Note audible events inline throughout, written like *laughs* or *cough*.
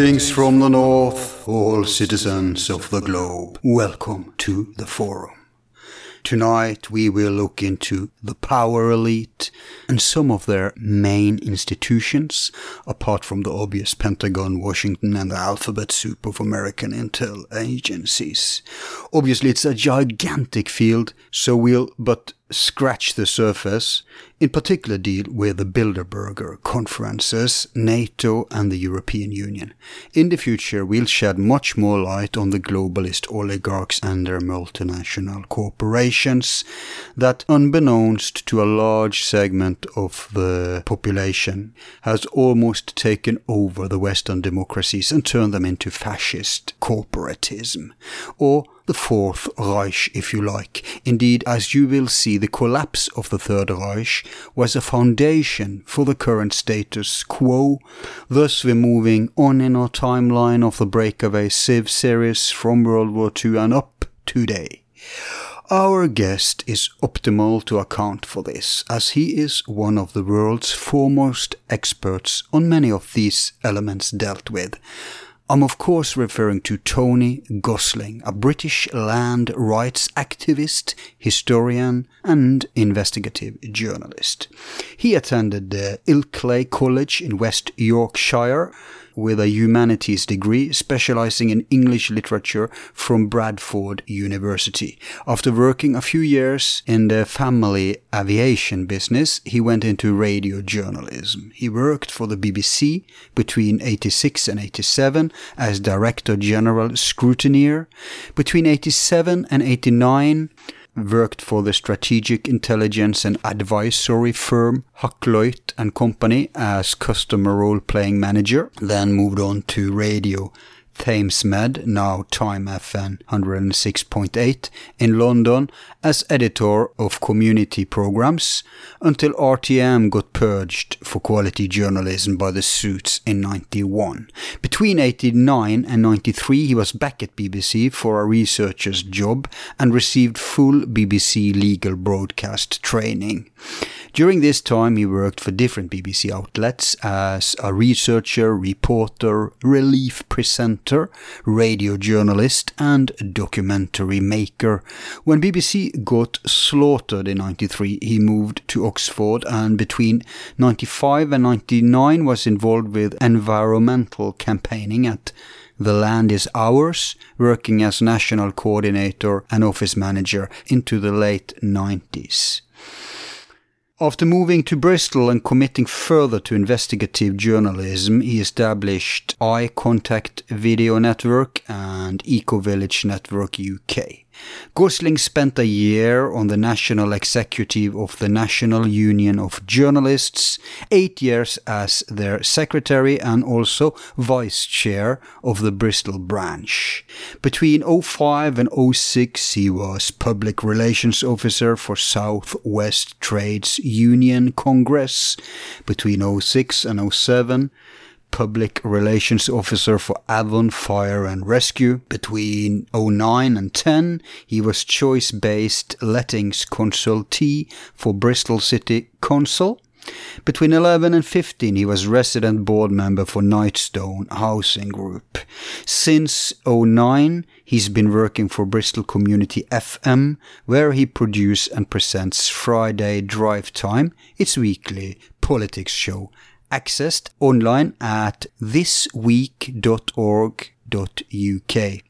Greetings from the north, all citizens of the globe. Welcome to the forum. Tonight we will look into the power elite and some of their main institutions, apart from the obvious Pentagon, Washington, and the alphabet soup of American intel agencies. Obviously, it's a gigantic field, so we'll but scratch the surface, in particular deal with the Bilderberger conferences, NATO and the European Union. In the future, we'll shed much more light on the globalist oligarchs and their multinational corporations that, unbeknownst to a large segment of the population, has almost taken over the Western democracies and turned them into fascist corporatism. Or the Fourth Reich, if you like. Indeed, as you will see, the collapse of the Third Reich was a foundation for the current status quo. Thus, we're moving on in our timeline of the breakaway Civ series from World War II and up to today. Our guest is optimal to account for this, as he is one of the world's foremost experts on many of these elements dealt with. I'm of course referring to Tony Gosling, a British land rights activist, historian, and investigative journalist. He attended the Ilkley College in West Yorkshire with a humanities degree specializing in English literature from Bradford University. After working a few years in the family aviation business, he went into radio journalism. He worked for the BBC between 86 and 87 as Director General Scrutineer. Between 87 and 89, worked for the strategic intelligence and advisory firm Hakluyt and Company as customer role-playing manager, then moved on to radio Thamesmead, now Time FM 106.8, in London as editor of community programs until RTM got purged for quality journalism by the suits in 91. Between 89 and 93 he was back at BBC for a researcher's job and received full BBC legal broadcast training. During this time he worked for different BBC outlets as a researcher, reporter, relief presenter, radio journalist and documentary maker. When BBC got slaughtered in 93 he moved to Oxford and between 95 and 99 was involved with environmental campaigning at the Land is Ours, working as national coordinator and office manager into the late 90s. After moving to Bristol and committing further to investigative journalism, he established Eye Contact Video Network and Eco Village Network UK. Gosling spent a year on the national executive of the National Union of Journalists, eight years as their secretary and also vice chair of the Bristol branch. Between 05 and 06 he was public relations officer for South West Trades Union Congress. Between 06 and 07 Public Relations Officer for Avon Fire and Rescue. Between 09 and 10, he was choice-based lettings consultee for Bristol City Council. Between 11 and 15, he was resident board member for Knightstone Housing Group. Since 09, he's been working for Bristol Community FM, where he produces and presents Friday Drive Time, its weekly politics show accessed online at thisweek.org.uk.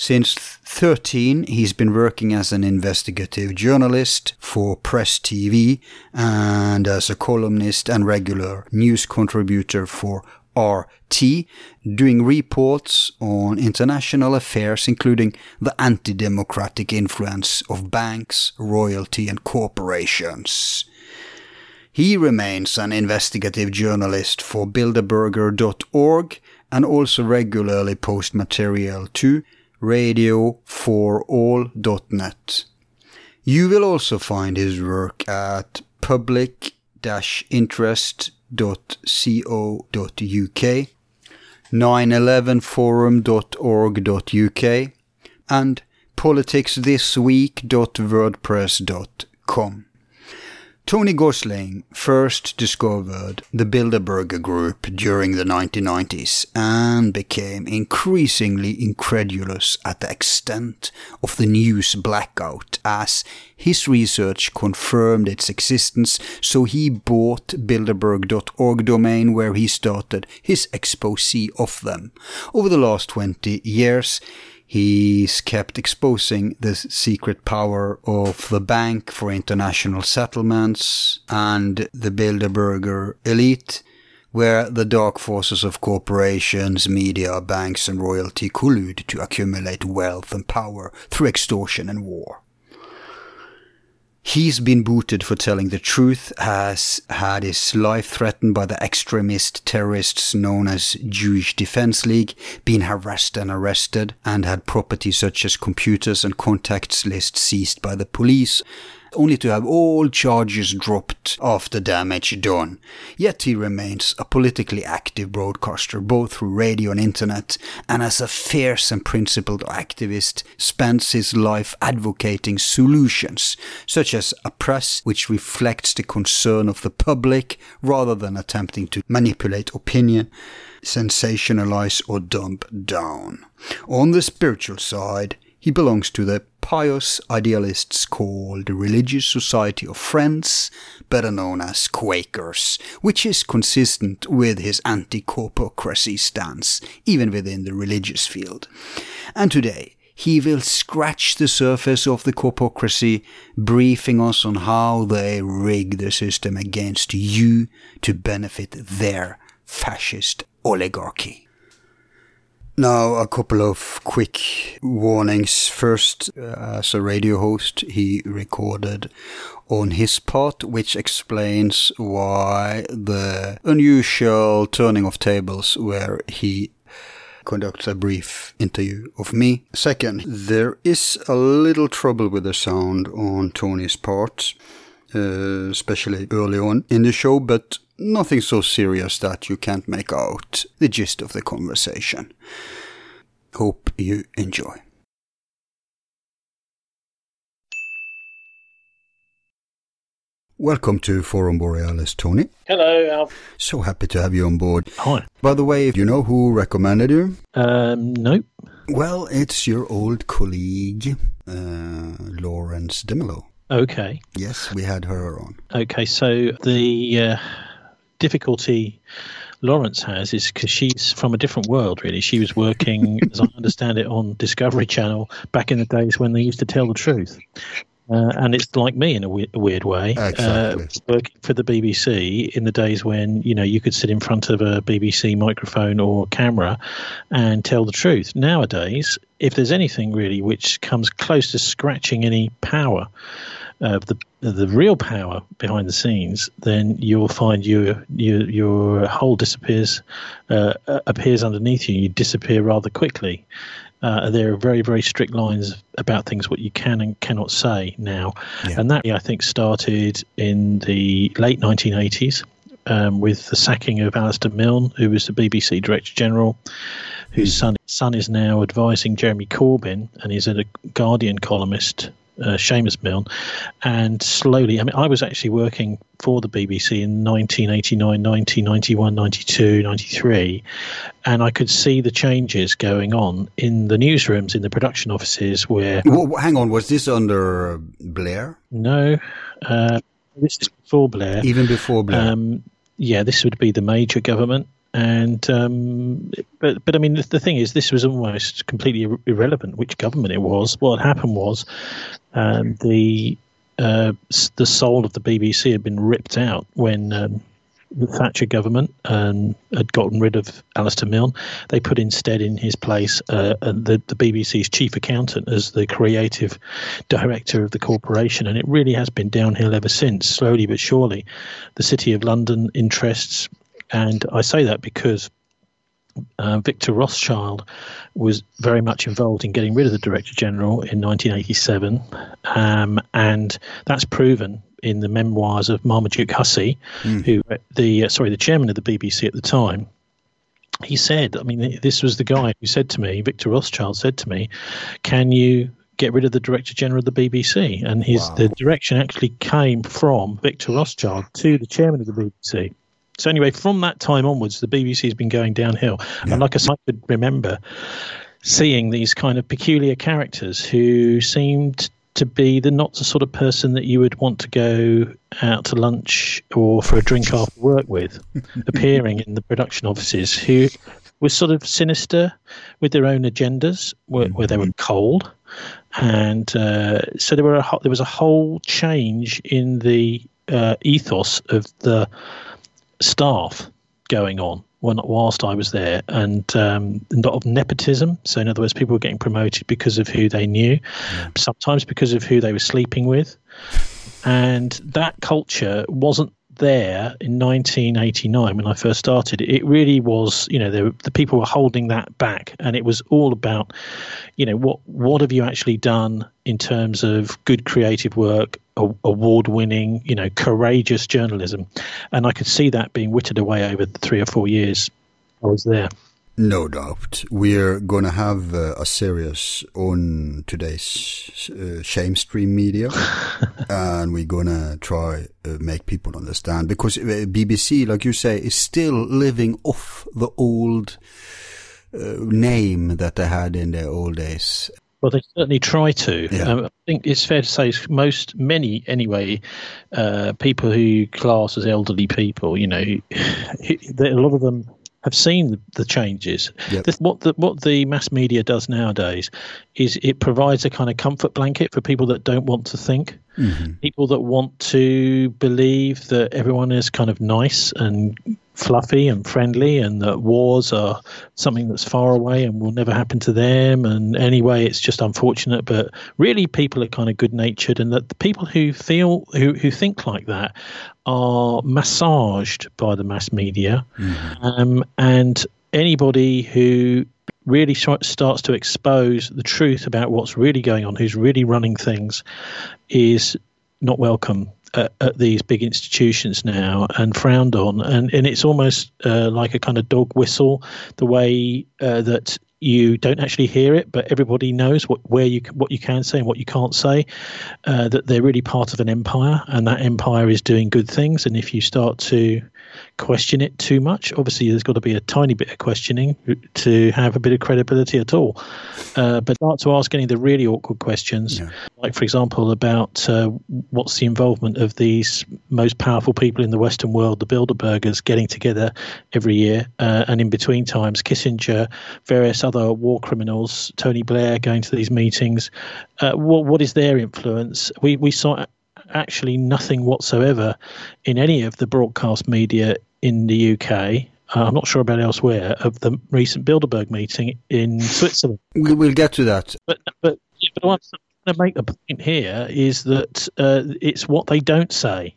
Since 13, he's been working as an investigative journalist for Press TV and as a columnist and regular news contributor for RT, doing reports on international affairs, including the anti democratic influence of banks, royalty, and corporations. He remains an investigative journalist for Bilderberger.org and also regularly posts material to radio4all.net. You will also find his work at public-interest.co.uk, 911forum.org.uk, and politicsthisweek.wordpress.com. Tony Gosling first discovered the Bilderberger Group during the 1990s and became increasingly incredulous at the extent of the news blackout as his research confirmed its existence, so he bought Bilderberg.org domain where he started his expose of them. Over the last 20 years, He's kept exposing the secret power of the Bank for International Settlements and the Bilderberger elite, where the dark forces of corporations, media, banks, and royalty collude to accumulate wealth and power through extortion and war. He's been booted for telling the truth, has had his life threatened by the extremist terrorists known as Jewish Defense League, been harassed and arrested, and had property such as computers and contacts lists seized by the police, only to have all charges dropped after damage done. Yet he remains a politically active broadcaster both through radio and internet, and as a fierce and principled activist, spends his life advocating solutions, such as a press which reflects the concern of the public rather than attempting to manipulate opinion sensationalize or dump down. On the spiritual side, he belongs to the pious idealists called the Religious Society of Friends, better known as Quakers, which is consistent with his anti-corpocracy stance, even within the religious field. And today, he will scratch the surface of the corpocracy, briefing us on how they rig the system against you to benefit their fascist oligarchy. Now, a couple of quick warnings. First, uh, as a radio host, he recorded on his part, which explains why the unusual turning of tables where he conducts a brief interview of me. Second, there is a little trouble with the sound on Tony's part, uh, especially early on in the show, but nothing so serious that you can't make out the gist of the conversation. Hope you enjoy. Welcome to Forum Borealis, Tony. Hello, Alf. So happy to have you on board. Hi. By the way, if you know who recommended you? Um, nope. Well, it's your old colleague, uh, Lawrence Demello. Okay. Yes, we had her on. Okay, so the uh, difficulty Lawrence has is because she's from a different world, really. She was working, *laughs* as I understand it, on Discovery Channel back in the days when they used to tell the truth. Uh, and it's like me in a, we- a weird way. Exactly. Uh, working for the BBC in the days when you know you could sit in front of a BBC microphone or camera and tell the truth. Nowadays, if there's anything really which comes close to scratching any power, uh, the the real power behind the scenes, then you'll find your your your whole disappears uh, appears underneath you. You disappear rather quickly. Uh, there are very very strict lines about things what you can and cannot say now, Yeah. and that I think started in the late 1980s. Um, with the sacking of Alasdair Milne, who was the BBC Director General, whose son son is now advising Jeremy Corbyn, and is a Guardian columnist, uh, Seumas Milne. And slowly, I mean, I was actually working for the BBC in 1989, 1991, 92, 93, and I could see the changes going on in the newsrooms, in the production offices, where Wh- wh- hang on, was this under Blair? no, uh, this is before Blair. Even before Blair? Um, yeah, this would be the major government, and um, but but I mean the, the thing is, this was almost completely ir- irrelevant which government it was. What happened was um, the uh, the soul of the BBC had been ripped out when. Um, the Thatcher government um, had gotten rid of Alasdair Milne. They put instead in his place uh, uh, the, the BBC's chief accountant as the creative director of the corporation, and it really has been downhill ever since, slowly but surely. The City of London interests, and I say that because uh, Victor Rothschild was very much involved in getting rid of the Director General in 1987, um, and that's proven in the memoirs of Marmaduke Hussey, who the uh, sorry the chairman of the BBC at the time. He said, I mean, this was the guy who said to me, Victor Rothschild said to me, "Can you get rid of the director general of the BBC?" And his Wow. the direction actually came from Victor Rothschild to the chairman of the BBC. So anyway, from that time onwards, the BBC has been going downhill. And like I said, I could remember seeing these kind of peculiar characters who seemed to be the not the sort of person that you would want to go out to lunch or for a drink after work with, *laughs* appearing in the production offices, who were sort of sinister with their own agendas, where, where they were cold, and uh, so there were a, there was a whole change in the uh, ethos of the staff going on when whilst I was there, and um, a lot of nepotism. So, in other words, people were getting promoted because of who they knew, sometimes because of who they were sleeping with, and that culture wasn't there in 1989 when I first started. It really was, you know, there, the people were holding that back, and it was all about, you know, what what have you actually done in terms of good creative work, award-winning, you know, courageous journalism, and I could see that being whittled away over the three or four years I was there. No doubt. We're going to have uh, a series on today's uh, shame stream media, *laughs* and we're going to try uh, make people understand because uh, BBC, like you say, is still living off the old uh, name that they had in their old days. Well, they certainly try to. Yeah. Um, I think it's fair to say most, many anyway, uh, people who class as elderly people, you know, a lot of them have seen the, the changes. Yep. The, what the what the mass media does nowadays is it provides a kind of comfort blanket for people that don't want to think. People that want to believe that everyone is kind of nice and fluffy and friendly, and that wars are something that's far away and will never happen to them. And anyway, it's just unfortunate, but really, people are kind of good natured, and that the people who feel who who think like that are massaged by the mass media, um, and anybody who really starts to expose the truth about what's really going on, who's really running things, is not welcome at, at these big institutions now and frowned on. And, and it's almost uh, like a kind of dog whistle, the way uh, that you don't actually hear it, but everybody knows what where you what you can say and what you can't say. Uh, that they're really part of an empire, and that empire is doing good things. And if you start to question it too much, obviously there's got to be a tiny bit of questioning to have a bit of credibility at all. Uh, but start to ask any of the really awkward questions, Yeah. like for example about uh, what's the involvement of these most powerful people in the Western world, the Bilderbergers, getting together every year, uh, and in between times, Kissinger, various other war criminals, Tony Blair going to these meetings. Uh, what what is their influence? We we saw actually nothing whatsoever in any of the broadcast media in the UK. Uh, I'm not sure about elsewhere of the recent Bilderberg meeting in *laughs* Switzerland. We will get to that. But but, but what I'm going to make the point here is that uh, it's what they don't say,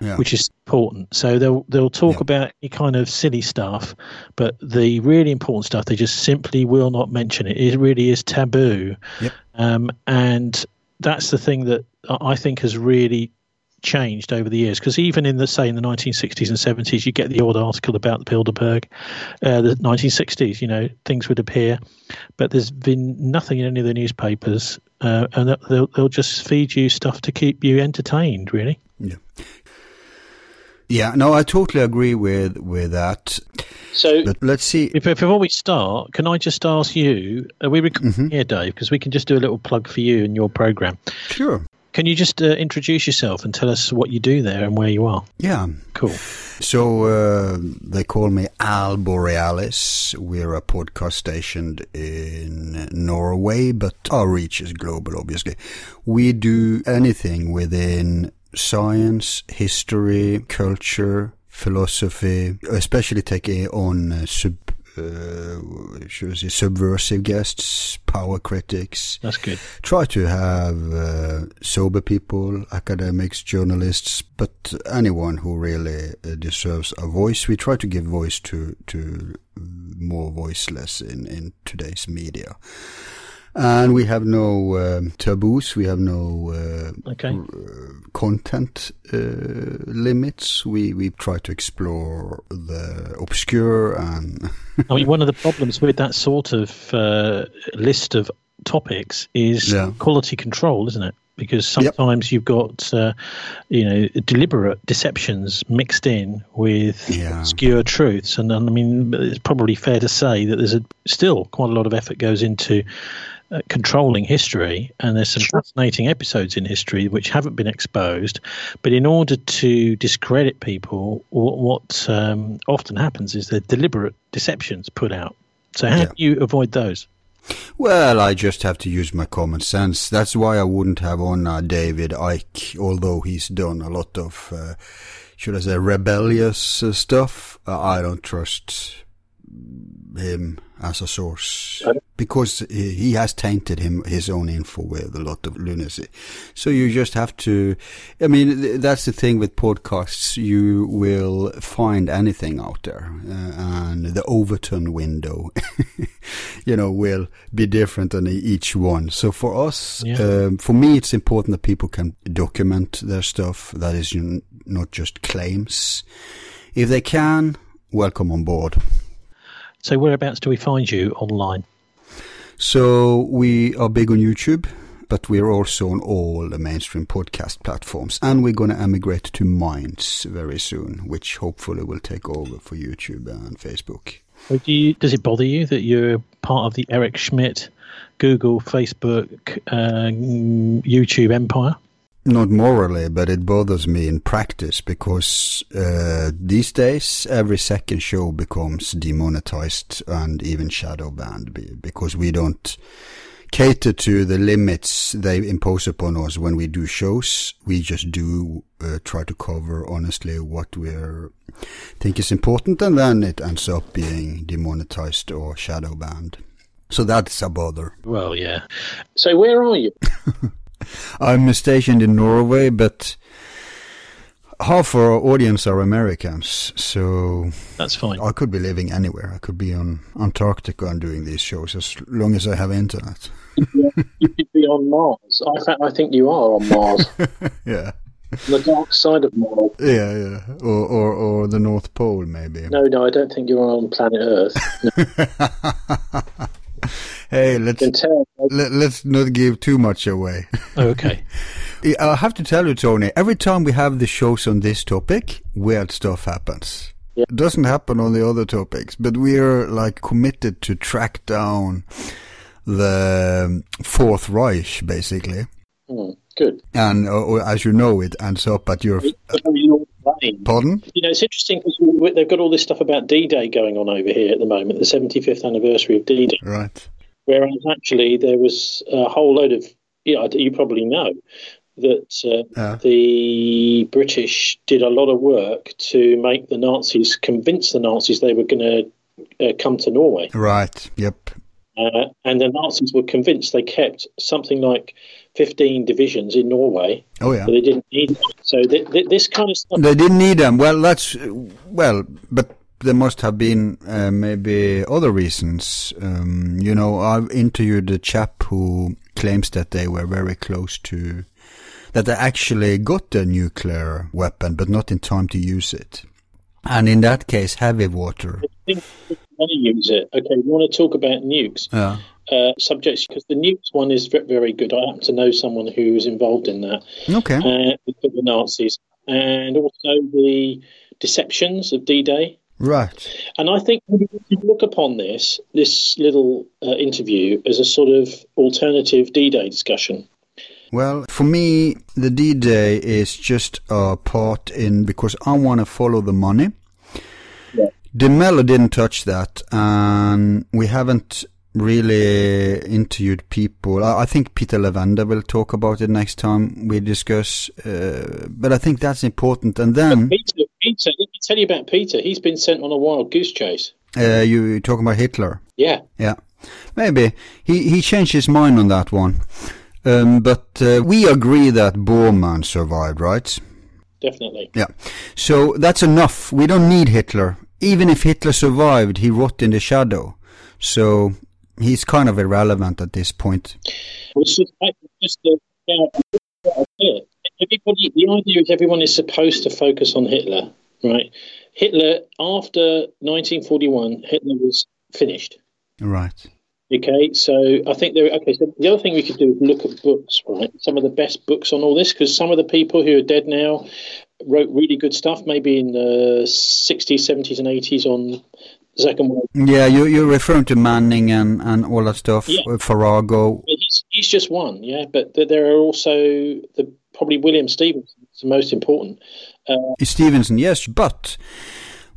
Yeah. which is important. So they'll they'll talk Yeah. about any kind of silly stuff, but the really important stuff they just simply will not mention it. It really is taboo, Yep. um, and that's the thing that I I think has really changed over the years because even in the say in the 1960s and 70s you get the odd article about the Bilderberg uh, the 1960s you know things would appear but there's been nothing in any of the newspapers uh, and they'll- they'll, they'll just feed you stuff to keep you entertained really Yeah. Yeah, no, I totally agree with with that. so But let's see. if, if before we start can I just ask you are we recording here Dave because we can just do a little plug for you and your program Sure. Can you just uh, introduce yourself and tell us what you do there and where you are Yeah. cool So uh, they call me Al Borealis. We're a podcast stationed in Norway, but our reach is global, obviously. We do anything within science, history, culture, philosophy, especially taking on uh, sub, uh, should I say, subversive guests, power critics, that's good try to have uh, sober people, academics, journalists, but anyone who really uh, deserves a voice. We try to give voice to to more voiceless in in today's media. And we have no um, taboos. We have no uh, Okay. content uh, limits. We we try to explore the obscure and I mean, *laughs* one of the problems with that sort of uh, list of topics is Yeah. quality control, isn't it? Because Yep. sometimes you've got, uh, you know, deliberate deceptions mixed in with Yeah. obscure truths, and, and I mean, it's probably fair to say that there's a, still quite a lot of effort goes into uh, controlling history, and there's some fascinating episodes in history which haven't been exposed. But in order to discredit people, what, what um, often happens is that deliberate deceptions put out. So how Yeah. do you avoid those? Well, I just have to use my common sense. That's why I wouldn't have on uh, David Icke, although he's done a lot of, uh, should I say, rebellious uh, stuff. Uh, I don't trust him as a source because he, he has tainted him his own info with a lot of lunacy. So you just have to. I mean, that's the thing with podcasts. You will find anything out there, uh, and the Overton window, *laughs* you know, will be different on each one. So for us, Yeah. um, for me, it's important that people can document their stuff. That is not just claims. If they can, welcome on board. So whereabouts do we find you online? So we are big on YouTube, but we're also on all the mainstream podcast platforms, and we're going to emigrate to Minds very soon, which hopefully will take over for YouTube and Facebook. Do you, does it bother you that you're part of the Eric Schmidt, Google, Facebook, uh, YouTube empire? Not morally, but it bothers me in practice because uh, these days every second show becomes demonetized and even shadow banned because we don't cater to the limits they impose upon us when we do shows. We just do uh, try to cover honestly what we think is important, and then it ends up being demonetized or shadow banned. So that's a bother. Well, yeah. So where are you? *laughs* I'm stationed in Norway, but half our audience are Americans, so That's fine. I could be living anywhere. I could be on Antarctica and doing these shows as long as I have internet. You could be on Mars. I, fa- I think you are on Mars, *laughs* Yeah, the dark side of Mars. yeah, yeah. Or or, or the North Pole, maybe. No, no, I don't think you're on planet Earth. *laughs* hey, let's You can tell. let, let's not give too much away. Oh, okay. *laughs* I have to tell you, Tony. Every time we have the shows on this topic, weird stuff happens. Yeah. It doesn't happen on the other topics, but we're like committed to track down the Fourth Reich, basically. Hmm, good. And uh, as you know, it ends up at your You're pardon. You know, it's interesting because they've got all this stuff about D-Day going on over here at the moment, the 75th anniversary of D-Day. Right. Whereas actually there was a whole load of, you know, you probably know that uh, Yeah. the British did a lot of work to make the Nazis convince the Nazis they were going to uh, come to Norway. Right. Yep. Uh, and the Nazis were convinced they kept something like 15 divisions in Norway, Oh yeah. but they didn't need them. So th- th- this kind of stuff. They didn't need them. Well, that's well, but there must have been uh, maybe other reasons. Um, you know, I've interviewed a chap who claims that they were very close to that they actually got a nuclear weapon, but not in time to use it. And in that case, heavy water. To use it. Okay, we want to talk about nukes. Yeah. uh, subjects because the nukes one is very good. I happen to know someone who was involved in that Okay. uh, the Nazis, and also the deceptions of D-Day. Right. And I think we should look upon this this little uh, interview as a sort of alternative D-Day discussion. Well, for me, the D-Day is just a part in because I want to follow the money. Yeah. DeMello didn't touch that, and we haven't really interviewed people. I, I think Peter Levenda will talk about it next time we discuss. Uh, but I think that's important. And then Peter, Peter, let me tell you about Peter. He's been sent on a wild goose chase. uh, you talking about Hitler. Yeah, Yeah, maybe he he changed his mind on that one. Um, but uh, we agree that Bormann survived, right? definitely. Yeah. So that's enough. We don't need Hitler. Even if Hitler survived, he rot in the shadow. So he's kind of irrelevant at this point. Just, just the, yeah, everybody. The idea is everyone is supposed to focus on Hitler, right? Hitler after 1941, Hitler was finished. Right. Okay, so I think there. Okay, so the other thing we could do is look at books, right? Some of the best books on all this, because some of the people who are dead now wrote really good stuff, maybe in the 60s, 70s, and 80s on Second World. Yeah, you, you're referring to Manning and, and all that stuff, Yeah. uh, Farago. He's, he's just one, yeah, but th- there are also the probably William Stevenson. is the most important. Uh, Stevenson, yes, but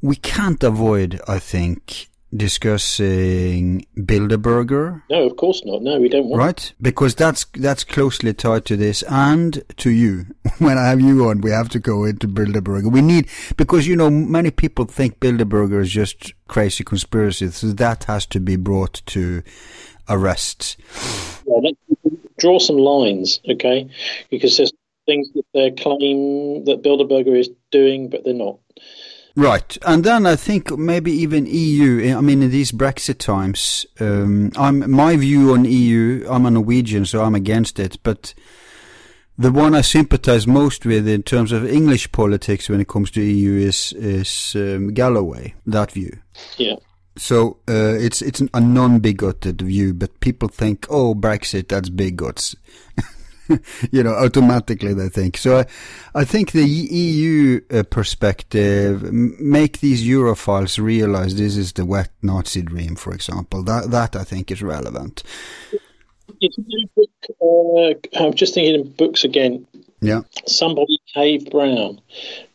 we can't avoid, I think, discussing Bilderberger, no, of course not. No, we don't want. right? Because that's that's closely tied to this and to you. *laughs* When I have you on, we have to go into Bilderberger. We need because you know many people think Bilderberger is just crazy conspiracy, so that has to be brought to arrest. Yeah, draw some lines, okay? Because there's things that they claim that Bilderberger is doing, but they're not. Right, and then I think maybe even EU. I mean, in these Brexit times, um, I'm my view on EU. I'm a Norwegian, so I'm against it. But the one I sympathise most with in terms of English politics when it comes to EU is is um, Galloway. That view. Yeah. So uh, it's it's a non-bigoted view, but people think, oh, Brexit, that's bigots. *laughs* *laughs* you know, automatically they think. So I, I think the EU uh, perspective make these Europhiles realize this is the wet Nazi dream, for example. That that I think is relevant. It's a new book. Uh, I'm just thinking of books again. Yeah. Somebody, Cave Brown,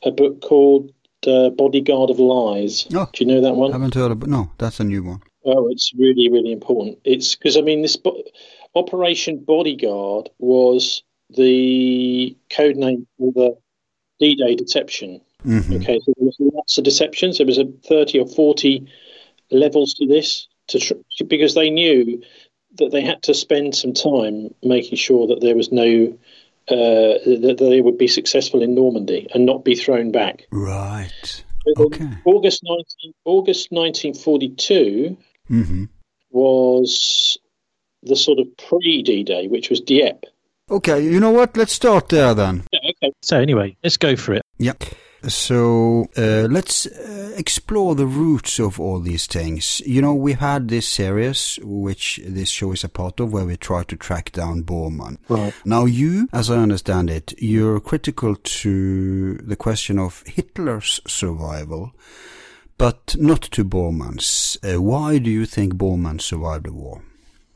a book called uh, Bodyguard of Lies. Oh. Do you know that one? Haven't heard of, no, that's a new one. Oh, it's really, really important. It's because I mean, this bo- Operation Bodyguard was the code name for the D-Day deception. hmm Okay, so there was lots of deceptions. There was a thirty or forty levels to this, to tr- because they knew that they had to spend some time making sure that there was no uh, that they would be successful in Normandy and not be thrown back. Right. Okay. August nineteen August nineteen forty two hmm was the sort of pre D Day, which was Dieppe. Okay, you know what? Let's start there then. Yeah, okay. So anyway, let's go for it. Yeah. So uh, let's uh, explore the roots of all these things. You know, we had this series, which this show is a part of, where we try to track down Bormann. Right. Now, you, as I understand it, you're critical to the question of Hitler's survival, but not to Bormann's. Uh, why do you think Bormann survived the war?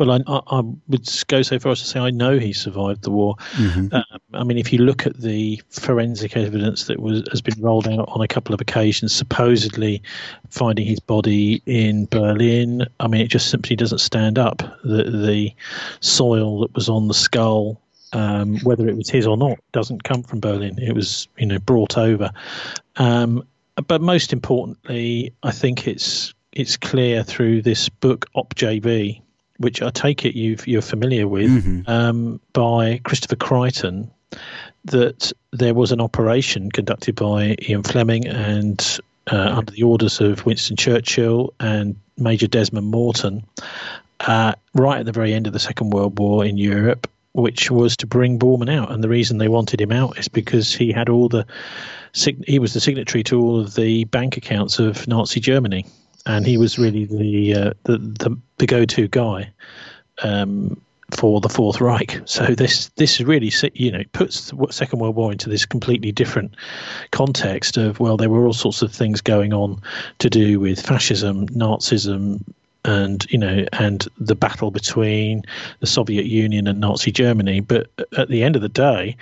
Well, I, I, I would go so far as to say I know he survived the war. Mm-hmm. Um, I mean, if you look at the forensic evidence that was has been rolled out on a couple of occasions, supposedly finding his body in Berlin, I mean, it just simply doesn't stand up. The the soil that was on the skull, um, whether it was his or not, doesn't come from Berlin. It was you know brought over. Um, but most importantly, I think it's it's clear through this book Op JB, which I take it you've, you're familiar with, Mhm. um, by Christopher Creighton, that there was an operation conducted by Ian Fleming and uh, under the orders of Winston Churchill and Major Desmond Morton, uh, right at the very end of the Second World War in Europe, which was to bring Bormann out. And the reason they wanted him out is because he had all the he was the signatory to all of the bank accounts of Nazi Germany, and he was really the uh, the, the the go-to guy um, for the Fourth Reich. So this this really you know puts the Second World War into this completely different context of well there were all sorts of things going on to do with fascism, Nazism. And you know, and the battle between the Soviet Union and Nazi Germany. But at the end of the day,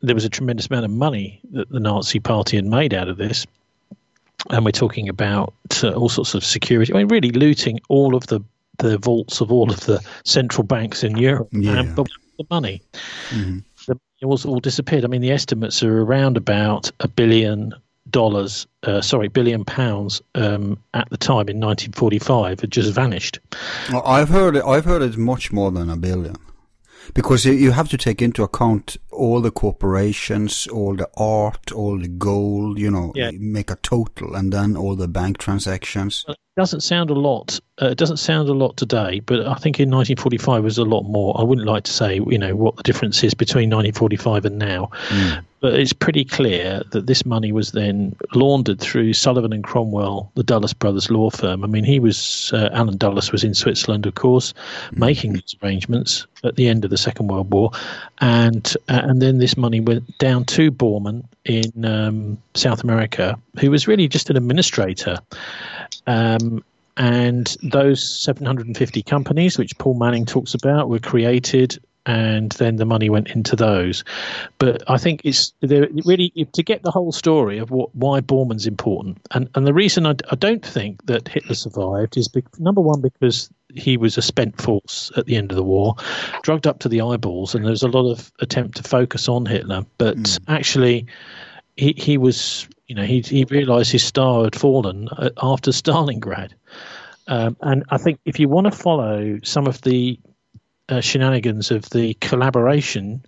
there was a tremendous amount of money that the Nazi Party had made out of this, and we're talking about uh, all sorts of security. I mean, really looting all of the the vaults of all of the central banks in Europe Yeah. and the money. Mhm. The, it was all disappeared. I mean, the estimates are around about a billion dollars, uh, sorry, billion pounds um, at the time in 1945 had just vanished. Well, I've heard it, I've heard it's much more than a billion, because you- you have to take into account all the corporations, all the art, all the gold, you know, Yeah. make a total, and then all the bank transactions. It doesn't sound a lot. Uh, it doesn't sound a lot today, but I think in 1945 was a lot more. I wouldn't like to say, you know, what the difference is between 1945 and now, but it's pretty clear that this money was then laundered through Sullivan and Cromwell, the Dulles brothers law firm. I mean, he was uh, Allen Dulles was in Switzerland, of course, making these arrangements at the end of the Second World War, and uh, and then this money went down to Bormann in um, South America, who was really just an administrator. Um, and those 750 companies, which Paul Manning talks about, were created, and then the money went into those. But I think it's there really to get the whole story of what why Bormann's important, and and the reason I, I don't think that Hitler survived is number one because he was a spent force at the end of the war, drugged up to the eyeballs, and there was a lot of attempt to focus on Hitler, but actually he he was you know he he realised his star had fallen uh, after *laughs* Stalingrad, um, and I think if you want to follow some of the uh, shenanigans of the collaboration,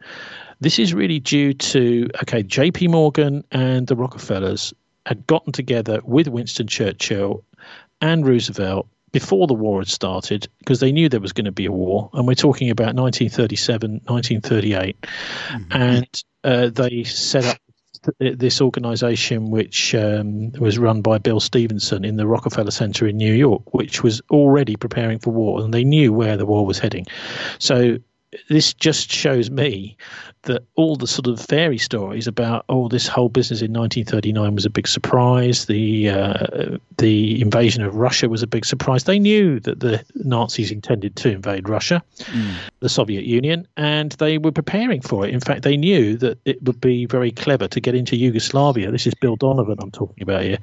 this is really due to okay J.P. Morgan and the Rockefellers had gotten together with Winston Churchill and Roosevelt before the war had started because they knew there was going to be a war and we're talking about 1937 1938 and uh, they set up this organization which um, was run by Bill Stevenson in the Rockefeller Center in New York which was already preparing for war and they knew where the war was heading. So this just shows me that all the sort of fairy stories about oh this whole business in 1939 was a big surprise. The uh, the invasion of Russia was a big surprise. They knew that the Nazis intended to invade Russia the Soviet Union and they were preparing for it. In fact they knew that it would be very clever to get into Yugoslavia. This is Bill Donovan I'm talking about here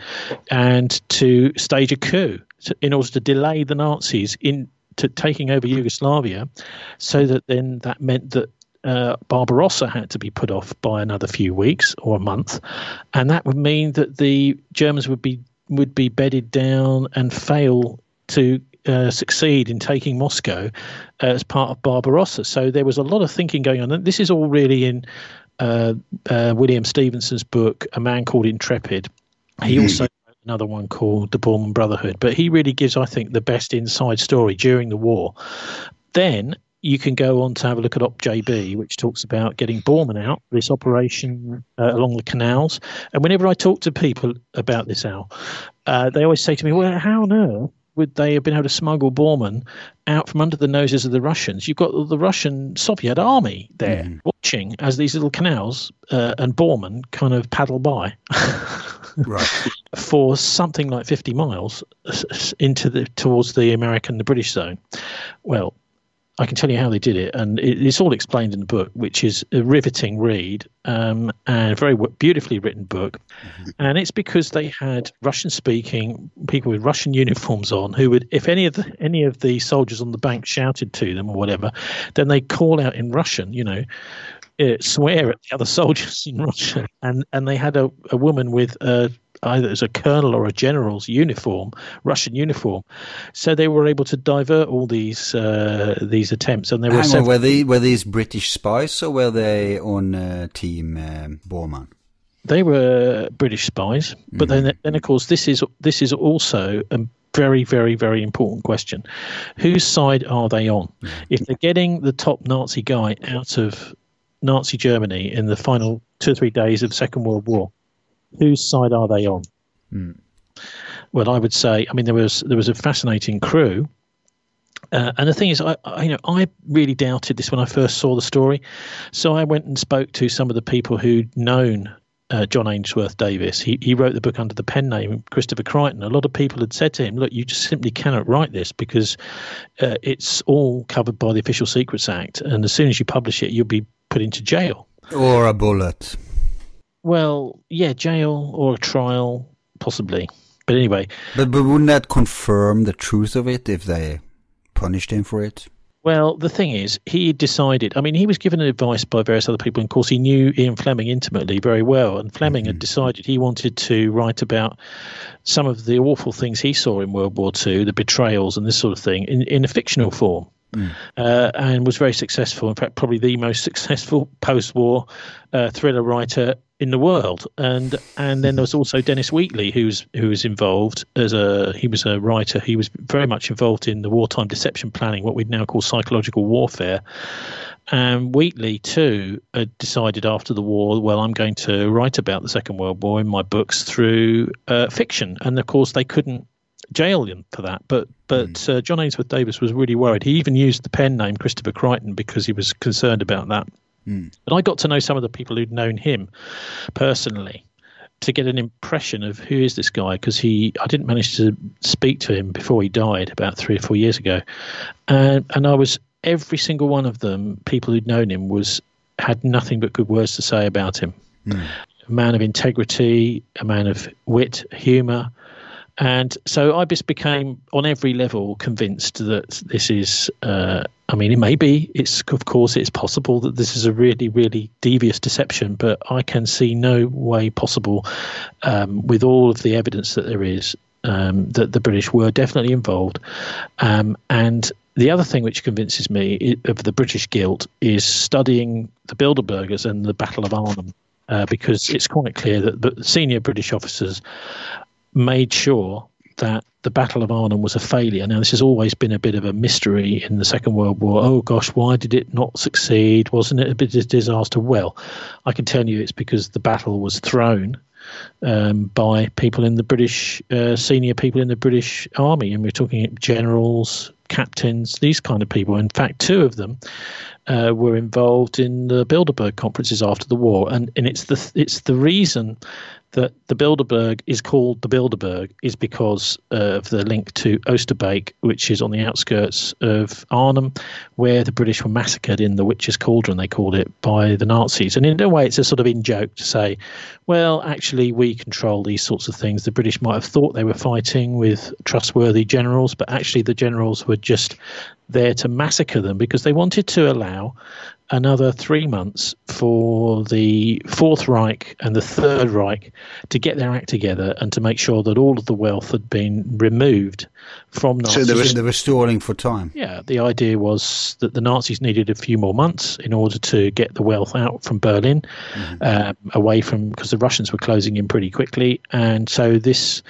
and to stage a coup in order to delay the Nazis in to taking over Yugoslavia, so that then that meant that uh, Barbarossa had to be put off by another few weeks or a month, and that would mean that the Germans would be would be bedded down and fail to uh, succeed in taking Moscow uh, as part of Barbarossa. So there was a lot of thinking going on, and this is all really in uh, uh, William Stevenson's book, A Man Called Intrepid. He also wrote another one called The Bormann Brotherhood, but he really gives, I think, the best inside story during the war. Then you can go on to have a look at OpJB, which talks about getting Bormann out, this operation uh, along the canals. And whenever I talk to people about this, Al, uh, they always say to me, well, how on earth would they have been able to smuggle Bormann out from under the noses of the Russians? You've got the Russian Soviet army there watching as these little canals uh, and Bormann kind of paddle by. *laughs* Right. *laughs* for something like 50 miles into the towards the American the British zone. Well, I can tell you how they did it, and it, it's all explained in the book, which is a riveting read um, and a very w- beautifully written book. And it's because they had Russian-speaking people with Russian uniforms on, who would, if any of the, any of the soldiers on the bank shouted to them or whatever, then they call out in Russian, you know, uh, swear at the other soldiers in Russia, and and they had a, a woman with uh, either as a colonel or a general's uniform, Russian uniform, so they were able to divert all these uh, these attempts, and there were Hang on, were, they, were these British spies or were they on uh, Team um, Bormann? They were British spies, but then then of course this is this is also a very very very important question: whose side are they on? If they're getting the top Nazi guy out of Nazi Germany in the final two or three days of Second World War, whose side are they on? Well, I would say, I mean, there was there was a fascinating crew. Uh, and the thing is, I, I, you know, I really doubted this when I first saw the story. So I went and spoke to some of the people who'd known uh, John Ainsworth Davis. He, he wrote the book under the pen name Christopher Creighton. A lot of people had said to him, "Look, you just simply cannot write this because uh, it's all covered by the Official Secrets Act, and as soon as you publish it, you'll be put into jail." Or a bullet? Well, yeah, jail or a trial, possibly. But anyway, But, but wouldn't that confirm the truth of it if they punished him for it? Well, the thing is, he decided. I mean, he was given advice by various other people. And of course, he knew Ian Fleming intimately very well. And Fleming had mm-hmm. decided he wanted to write about some of the awful things he saw in World War II, the betrayals and this sort of thing, in, in a fictional form. Uh, and was very successful. In fact, probably the most *laughs* successful post-war uh, thriller writer in the world. And and then there was also Dennis Wheatley, who's who was involved as a he was a writer. He was very much involved in the wartime deception planning, what we'd now call psychological warfare. And Wheatley too decided after the war, well, I'm going to write about the Second World War in my books through uh, fiction. And of course, they couldn't jail him for that. But but mm. uh, John Ainsworth Davis was really worried. He even used the pen name Christopher Creighton because he was concerned about that. Mm. But I got to know some of the people who'd known him personally to get an impression of who is this guy because he I didn't manage to speak to him before he died about three or four years ago, and and I was every single one of them people who'd known him was had nothing but good words to say about him. Mm. A man of integrity, a man of wit, humour, and so I just became, on every level, convinced that this is. Uh, I mean, it may be. It's of course it's possible that this is a really, really devious deception, but I can see no way possible, um, with all of the evidence that there is, um, that the British were definitely involved. Um, and the other thing which convinces me of the British guilt is studying the Bilderbergers and the Battle of Arnhem. Uh, because it's quite clear that the senior British officers made sure that the Battle of Arnhem was a failure. Now, this has always been a bit of a mystery in the Second World War. Oh gosh, why did it not succeed? Wasn't it a bit of a disaster? Well, I can tell you it's because the battle was thrown um, by people in the British, uh, senior people in the British Army. And we're talking generals, captains, these kind of people. In fact, two of them uh, were involved in the Bilderberg conferences after the war, and and it's the it's the reason that the Bilderberg is called the Bilderberg is because of the link to Oosterbeek, which is on the outskirts of Arnhem, where the British were massacred in the Witches' Cauldron, they called it, by the Nazis. And in a way, it's a sort of in joke to say, well, actually, we control these sorts of things. The British might have thought they were fighting with trustworthy generals, but actually, the generals were just there to massacre them because they wanted to allow another three months for the Fourth Reich and the Third Reich to get their act together and to make sure that all of the wealth had been removed from Nazis. So they were, restoring for time. Yeah, the idea was that the Nazis needed a few more months in order to get the wealth out from Berlin, mm-hmm. um, away from because the Russians were closing in pretty quickly, and so this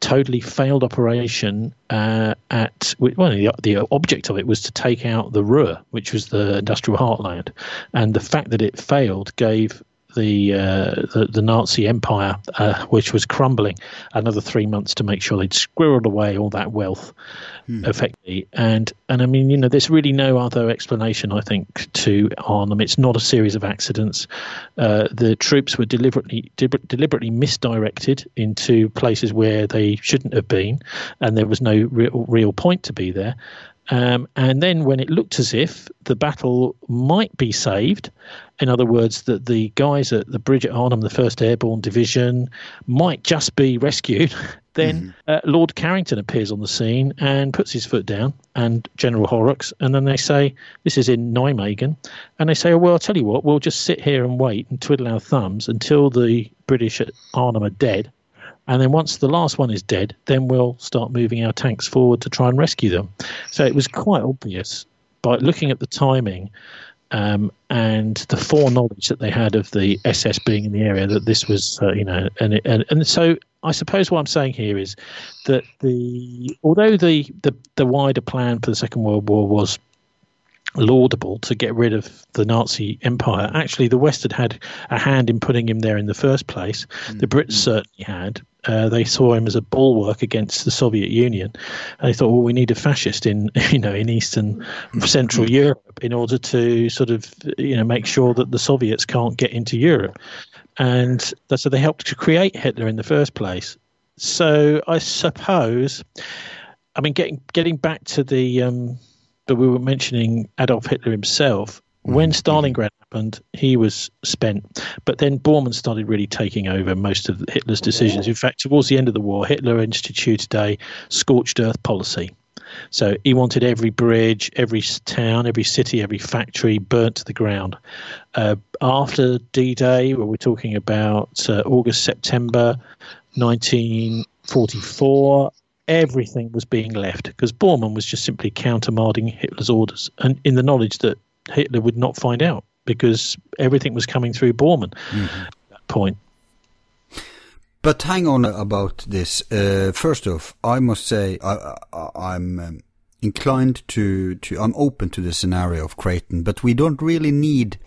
totally failed operation uh, at well the, the object of it was to take out the Ruhr, which was the industrial heartland, and the fact that it failed gave the uh, the, the, Nazi Empire, uh, which was crumbling, another three months to make sure they'd squirreled away all that wealth, hmm. effectively. And and I mean, you know, there's really no other explanation, I think, to Arnhem. It's not a series of accidents. Uh, the troops were deliberately deliberately misdirected into places where they shouldn't have been, and there was no real, real point to be there. Um, and then, when it looked as if the battle might be saved, in other words, that the guys at the bridge at Arnhem, the 1st Airborne Division, might just be rescued, *laughs* then mm-hmm. uh, Lord Carrington appears on the scene and puts his foot down, and General Horrocks. And then they say, This is in Nijmegen. And they say, oh, Well, I'll tell you what, we'll just sit here and wait and twiddle our thumbs until the British at Arnhem are dead and then once the last one is dead, then we'll start moving our tanks forward to try and rescue them. So it was quite obvious by looking at the timing um, and the foreknowledge that they had of the SS being in the area that this was, uh, you know, and, and and so I suppose what I'm saying here is that the although the, the the wider plan for the Second World War was laudable to get rid of the Nazi Empire. Actually, the West had had a hand in putting him there in the first place. Mm-hmm. The Brits certainly had. Uh, they saw him as a bulwark against the Soviet Union, and they thought, well, we need a fascist in *laughs* you know in Eastern mm-hmm. Central Europe in order to sort of you know make sure that the Soviets can't get into Europe, and so they helped to create Hitler in the first place. So I suppose, I mean, getting getting back to the um, but we were mentioning Adolf Hitler himself. When mm-hmm. Stalingrad happened, he was spent. But then Bormann started really taking over most of Hitler's decisions. In fact, towards the end of the war, Hitler instituted a scorched earth policy. So he wanted every bridge, every town, every city, every factory burnt to the ground. Uh, after D Day, where we're talking about uh, August, September 1944, everything was being left because Bormann was just simply countermanding Hitler's orders, and in the knowledge that Hitler would not find out because everything was coming through Bormann Mm-hmm. at that point. But hang on about this. Uh, first off, I must say I, I'm um, inclined to, to I'm open to the scenario of Creighton, but we don't really need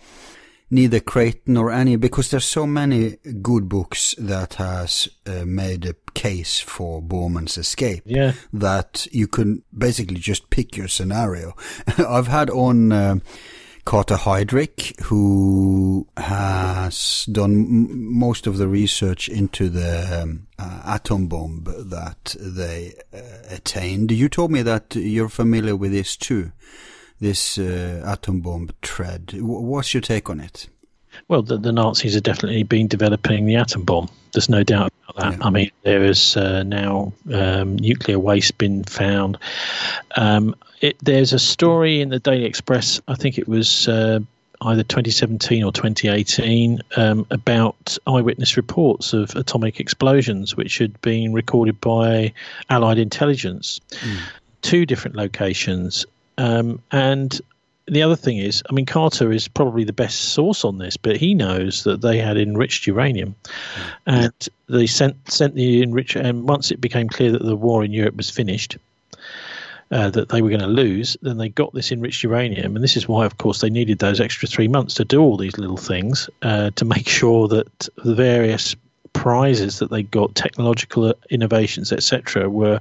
neither Creighton or any because there's so many good books that has uh, made a case for Bormann's escape Yeah. that you can basically just pick your scenario. *laughs* I've had on uh, Carter Hydrick, who has done m- most of the research into the um, uh, atom bomb that they uh, attained. You told me that you're familiar with this too, this uh, atom bomb thread. What's your take on it? Well, the, the Nazis have definitely been developing the atom bomb. There's no doubt about that. Yeah. I mean, there is uh, now um, nuclear waste been found. Um, it, there's a story in the Daily Express. I think it was uh, either 2017 or 2018 um, about eyewitness reports of atomic explosions, which had been recorded by Allied intelligence, two different locations, um, and the other thing is, I mean, Carter is probably the best source on this, but he knows that they had enriched uranium, and they sent sent the enriched. And once it became clear that the war in Europe was finished, uh, that they were going to lose, then they got this enriched uranium, and this is why, of course, they needed those extra three months to do all these little things uh, to make *laughs* sure that the various prizes that they got, technological innovations, etc., were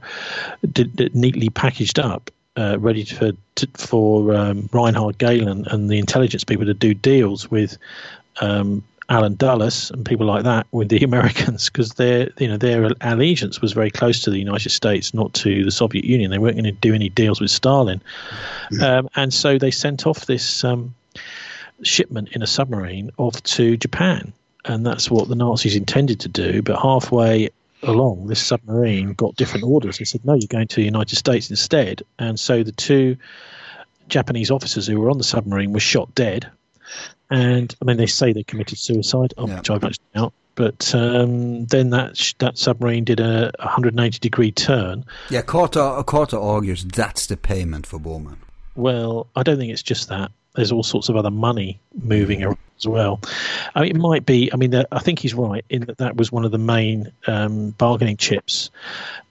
did, did neatly packaged up, uh, ready for to, for um, Reinhard Gehlen and the intelligence people to do deals with. Um, Allen Dulles and people like that with the *laughs* Americans because their you know their allegiance was very close to the United States, not to the Soviet Union. They weren't going to do any deals with Stalin, um, and so they sent off this um, shipment in a submarine off to Japan, and that's what the Nazis intended to do. But halfway along, this submarine got different orders. They said, "No, you're going to the United States instead," and so the two Japanese officers who were on the submarine were shot dead. And I mean, they say they committed suicide, of Yeah. which I've actually doubt. But um, then that sh- that submarine did a 180 degree turn. Yeah, Carter, Carter argues that's the payment for Bormann. Well, I don't think it's just that. There's all sorts of other money moving around as well. I mean, it might be. I mean, I think he's right in that that was one of the main um, bargaining chips,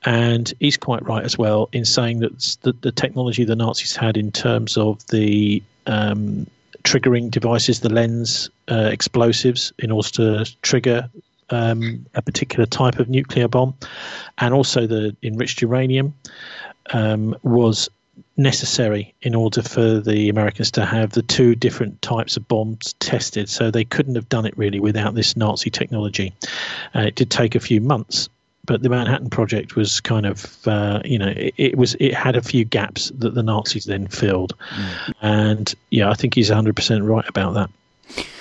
and he's quite right as well in saying that the, the technology the Nazis had in terms of the um, triggering devices, the lens uh, explosives, in order to trigger um, a particular type of nuclear bomb, and also the enriched uranium um, was necessary in order for the Americans to have the two different types of bombs tested. So they couldn't have done it really without this Nazi technology. Uh, it did take a few months. But the Manhattan Project was kind of, uh, you know, it, it was it had a few gaps that the Nazis then filled, and yeah, I think he's 100% right about that.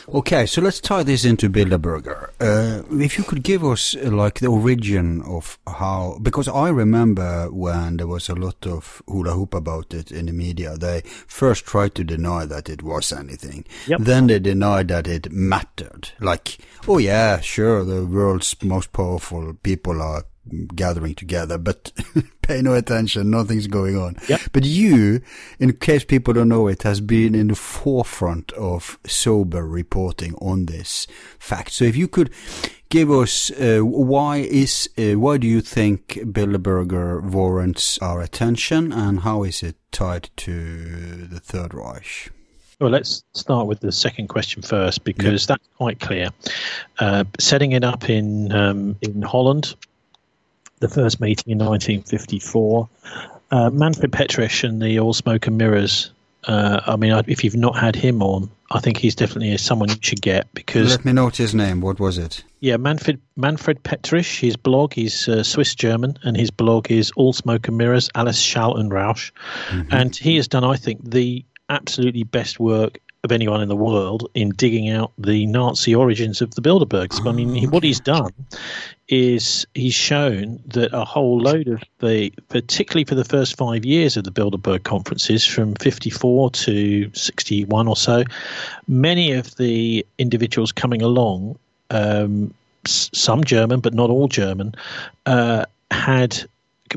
Okay, so let's tie this into Bilderberger. Uh, if you could give us uh, like the origin of how, because I remember when there was a lot of hula hoop about it in the media, they first tried to deny that it was anything. Yep. Then they denied that it mattered. Like, oh yeah, sure, the world's most powerful people are gathering together, but *laughs* pay no attention, nothing's going on. Yep. But you, in case people don't know it, has been in the forefront of sober reporting on this fact. So if you could give us uh, why is uh, why do you think Bilderberger warrants our attention, and how is it tied to the Third Reich? Well, let's start with the second question first because that's quite clear. Uh, setting it up in um, in Holland, the first meeting in 1954, uh, Manfred Petritsch and the All Smoke and Mirrors. Uh, I mean, if you've not had him on, I think he's definitely someone you should get because Let me note his name. What was it? yeah, Manfred Manfred Petritsch. His blog, he's uh, Swiss German, and his blog is All Smoke and Mirrors, Alles Schall und Rauch, and he has done, I think, the absolutely best work of anyone in the world in digging out the Nazi origins of the Bilderbergs. I mean, he, what he's done is he's shown that a whole load of the, particularly for the first five years of the Bilderberg conferences, from 54 to 61 or so, many of the individuals coming along, um, some German, but not all German, uh, had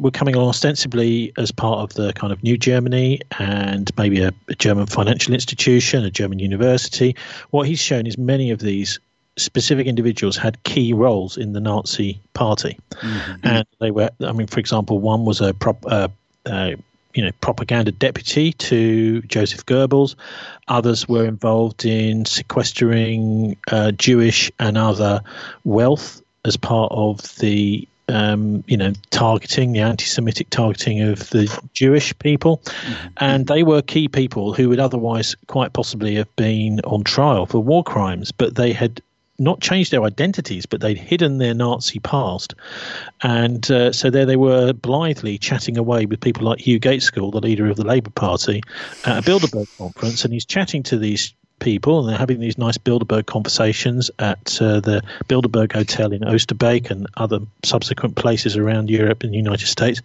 were coming along ostensibly as part of the kind of new Germany and maybe a, a German financial institution, a German university. What he's shown is many of these specific individuals had key roles in the Nazi party, mm-hmm. and they were. I mean, for example, one was a prop. Uh, uh, you know, propaganda deputy to Joseph Goebbels. Others were involved in sequestering uh, Jewish and other wealth as part of the um, you know, targeting the anti-Semitic targeting of the Jewish people, mm-hmm. and they were key people who would otherwise quite possibly have been on trial for war crimes, but they had not changed their identities, but they'd hidden their Nazi past, and uh, so there they were blithely chatting away with people like Hugh Gaitskell, the leader of the Labour Party, at a Bilderberg conference, and he's chatting to these people, and they're having these nice Bilderberg conversations at uh, the Bilderberg Hotel in Oosterbeek and other subsequent places around Europe and the United States.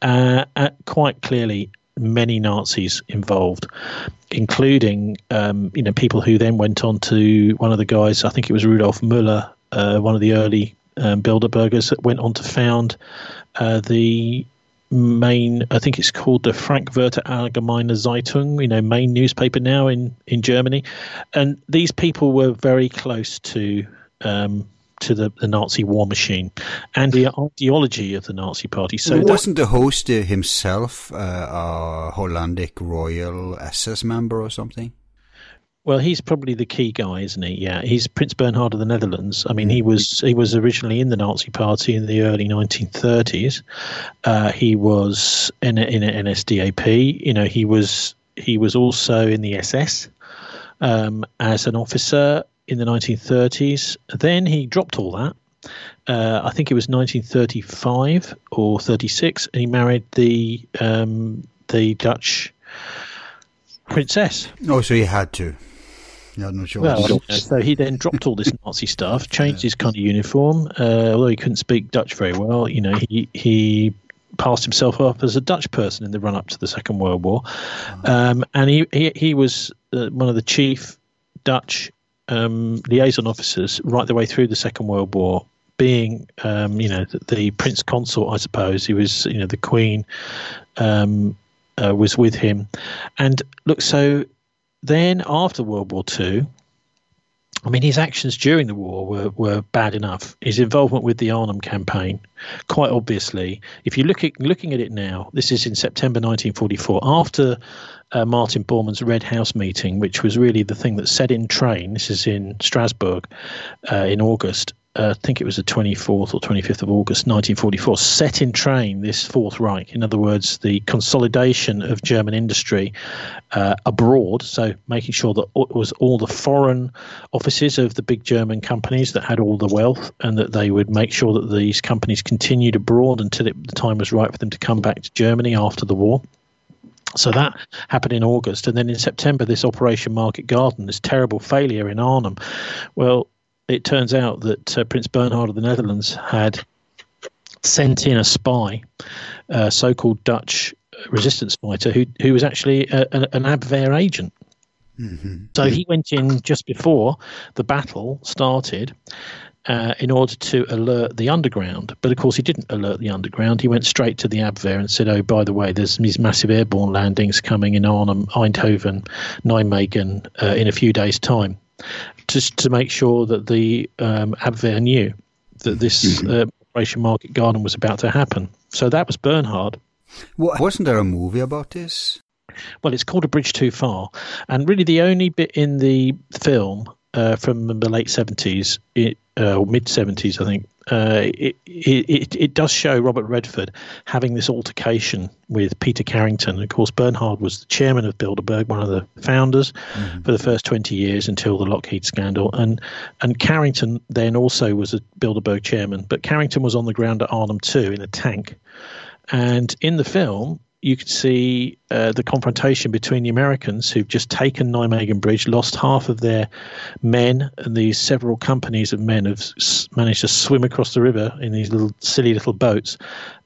Uh, quite clearly, many Nazis involved, including um, you know people who then went on to one of the guys. I think it was Rudolf Müller, uh, one of the early um, Bilderbergers that went on to found uh, the main, I think it's called the Frankfurter Allgemeine Zeitung, you know, main newspaper now in, in Germany. And these people were very close to um, to the, the Nazi war machine and the ideology of the Nazi party. So wasn't the host himself uh, a Hollandic royal SS member or something? Well, he's probably the key guy, isn't he? Yeah, he's Prince Bernhard of the Netherlands. I mean, he was he was originally in the Nazi Party in the early 1930s. Uh, he was in a, in a NSDAP. You know, he was he was also in the SS um, as an officer in the 1930s. Then he dropped all that. Uh, I think it was 1935 or 36, and he married the um, the Dutch princess. Oh, so he had to. Yeah, no choice. Well, so he then dropped all this *laughs* Nazi stuff, changed yeah. his kind of uniform. Uh, although he couldn't speak Dutch very well, you know, he he passed himself up as a Dutch person in the run up to the Second World War, um, and he he, he was uh, one of the chief Dutch um, liaison officers right the way through the Second World War. Being, um, you know, the, the, prince consort, I suppose he was, you know, the queen um, uh, was with him, and look, so then after World War II, I mean, his actions during the war were, were bad enough. His involvement with the Arnhem campaign, quite obviously, if you look at looking at it now, this is in September 1944, after uh, Martin Bormann's Red House meeting, which was really the thing that set in train. This is in Strasbourg uh, in August uh, I think it was the 24th or 25th of August 1944, set in train this Fourth Reich. In other words, the consolidation of German industry uh, abroad, so making sure that it was all the foreign offices of the big German companies that had all the wealth and that they would make sure that these companies continued abroad until it, the time was right for them to come back to Germany after the war. So that happened in August. And then in September, this Operation Market Garden, this terrible failure in Arnhem. Well, it turns out that uh, Prince Bernhard of the Netherlands had sent in a spy, a so-called Dutch resistance fighter, who who was actually a, a, an Abwehr agent. Mm-hmm. So he went in just before the battle started. Uh, in order to alert the underground. But of course, he didn't alert the underground. He went straight to the Abwehr and said, "Oh, by the way, there's these massive airborne landings coming in Arnhem, Eindhoven, Nijmegen uh, in a few days' time." just to make sure that the um, Abwehr knew that this mm-hmm. uh, Operation Market Garden was about to happen. So that was Bernhard. Well, wasn't there a movie about this? Well, it's called A Bridge Too Far, and really the only bit in the film uh, from the late seventies, uh, or mid seventies, I think, uh, it, it, it does show Robert Redford having this altercation with Peter Carrington. Of course, Bernhard was the chairman of Bilderberg, one of the founders mm-hmm. for the first 20 years until the Lockheed scandal. And, and Carrington then also was a Bilderberg chairman, but Carrington was on the ground at Arnhem too in a tank. And in the film, you could see uh, the confrontation between the Americans who've just taken Nijmegen Bridge, lost half of their men, and these several companies of men have s- managed to swim across the river in these little silly little boats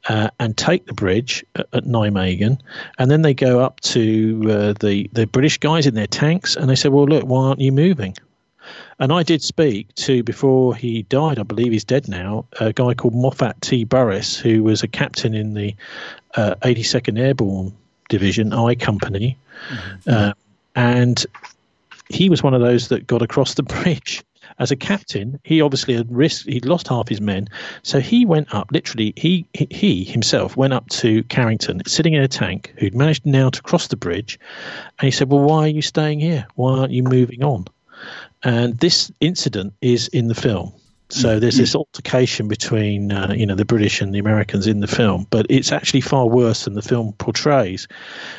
uh, and take the bridge at, at, Nijmegen. And then they go up to uh, the the British guys in their tanks and they say, "Well, look, why aren't you moving?" And I did speak to, before he died, I believe he's dead now, a guy called Moffatt T. Burriss, who was a captain in the uh, 82nd Airborne Division, I Company. Mm-hmm. Uh, and he was one of those that got across the *laughs* bridge as a captain, he obviously had risked, he'd lost half his men. So he went up, literally, he, he himself went up to Carrington, sitting in a tank, who'd managed now to cross the bridge. And he said, Well, why are you staying here? Why aren't you moving on? And this incident is in the film. So mm. there's this altercation between uh, you know the British and the Americans in the film, but it's actually far worse than the film portrays,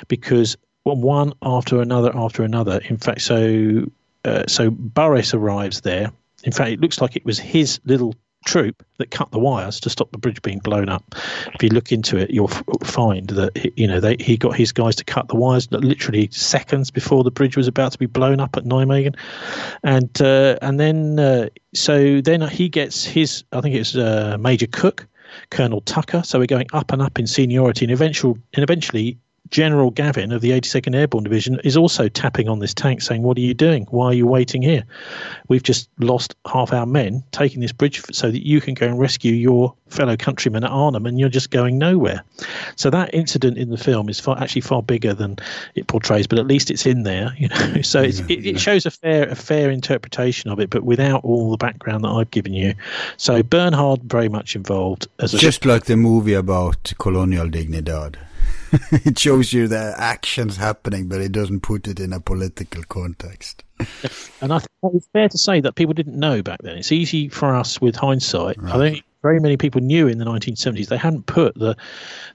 because one after another after another. In fact, so uh, so Burriss arrives there. In fact, it looks like it was his little troop that cut the wires to stop the bridge being blown up. If you look into it, you'll find that you know they, he got his guys to cut the wires literally seconds before the bridge was about to be blown up at Nijmegen, and uh, and then uh, so then he gets his I think it's uh, Major Cook. Colonel Tucker. So we're going up and up in seniority, and eventual and eventually General Gavin of the 82nd Airborne Division is also tapping on this tank saying, What are you doing? Why are you waiting here? We've just lost half our men taking this bridge so that you can go and rescue your fellow countrymen at Arnhem and you're just going nowhere. So that incident in the film is far, actually far bigger than it portrays, but at least it's in there. You know, *laughs* so yeah, it, it, shows a fair a fair interpretation of it, but without all the background that I've given you. So Bernhard very much involved as a just like the movie about Colonia Dignidad. *laughs* it shows you the actions happening, but it doesn't put it in a political context. *laughs* and I think it's fair to say that people didn't know back then. It's easy for us with hindsight. Right. I think very many people knew in the 1970s they hadn't put the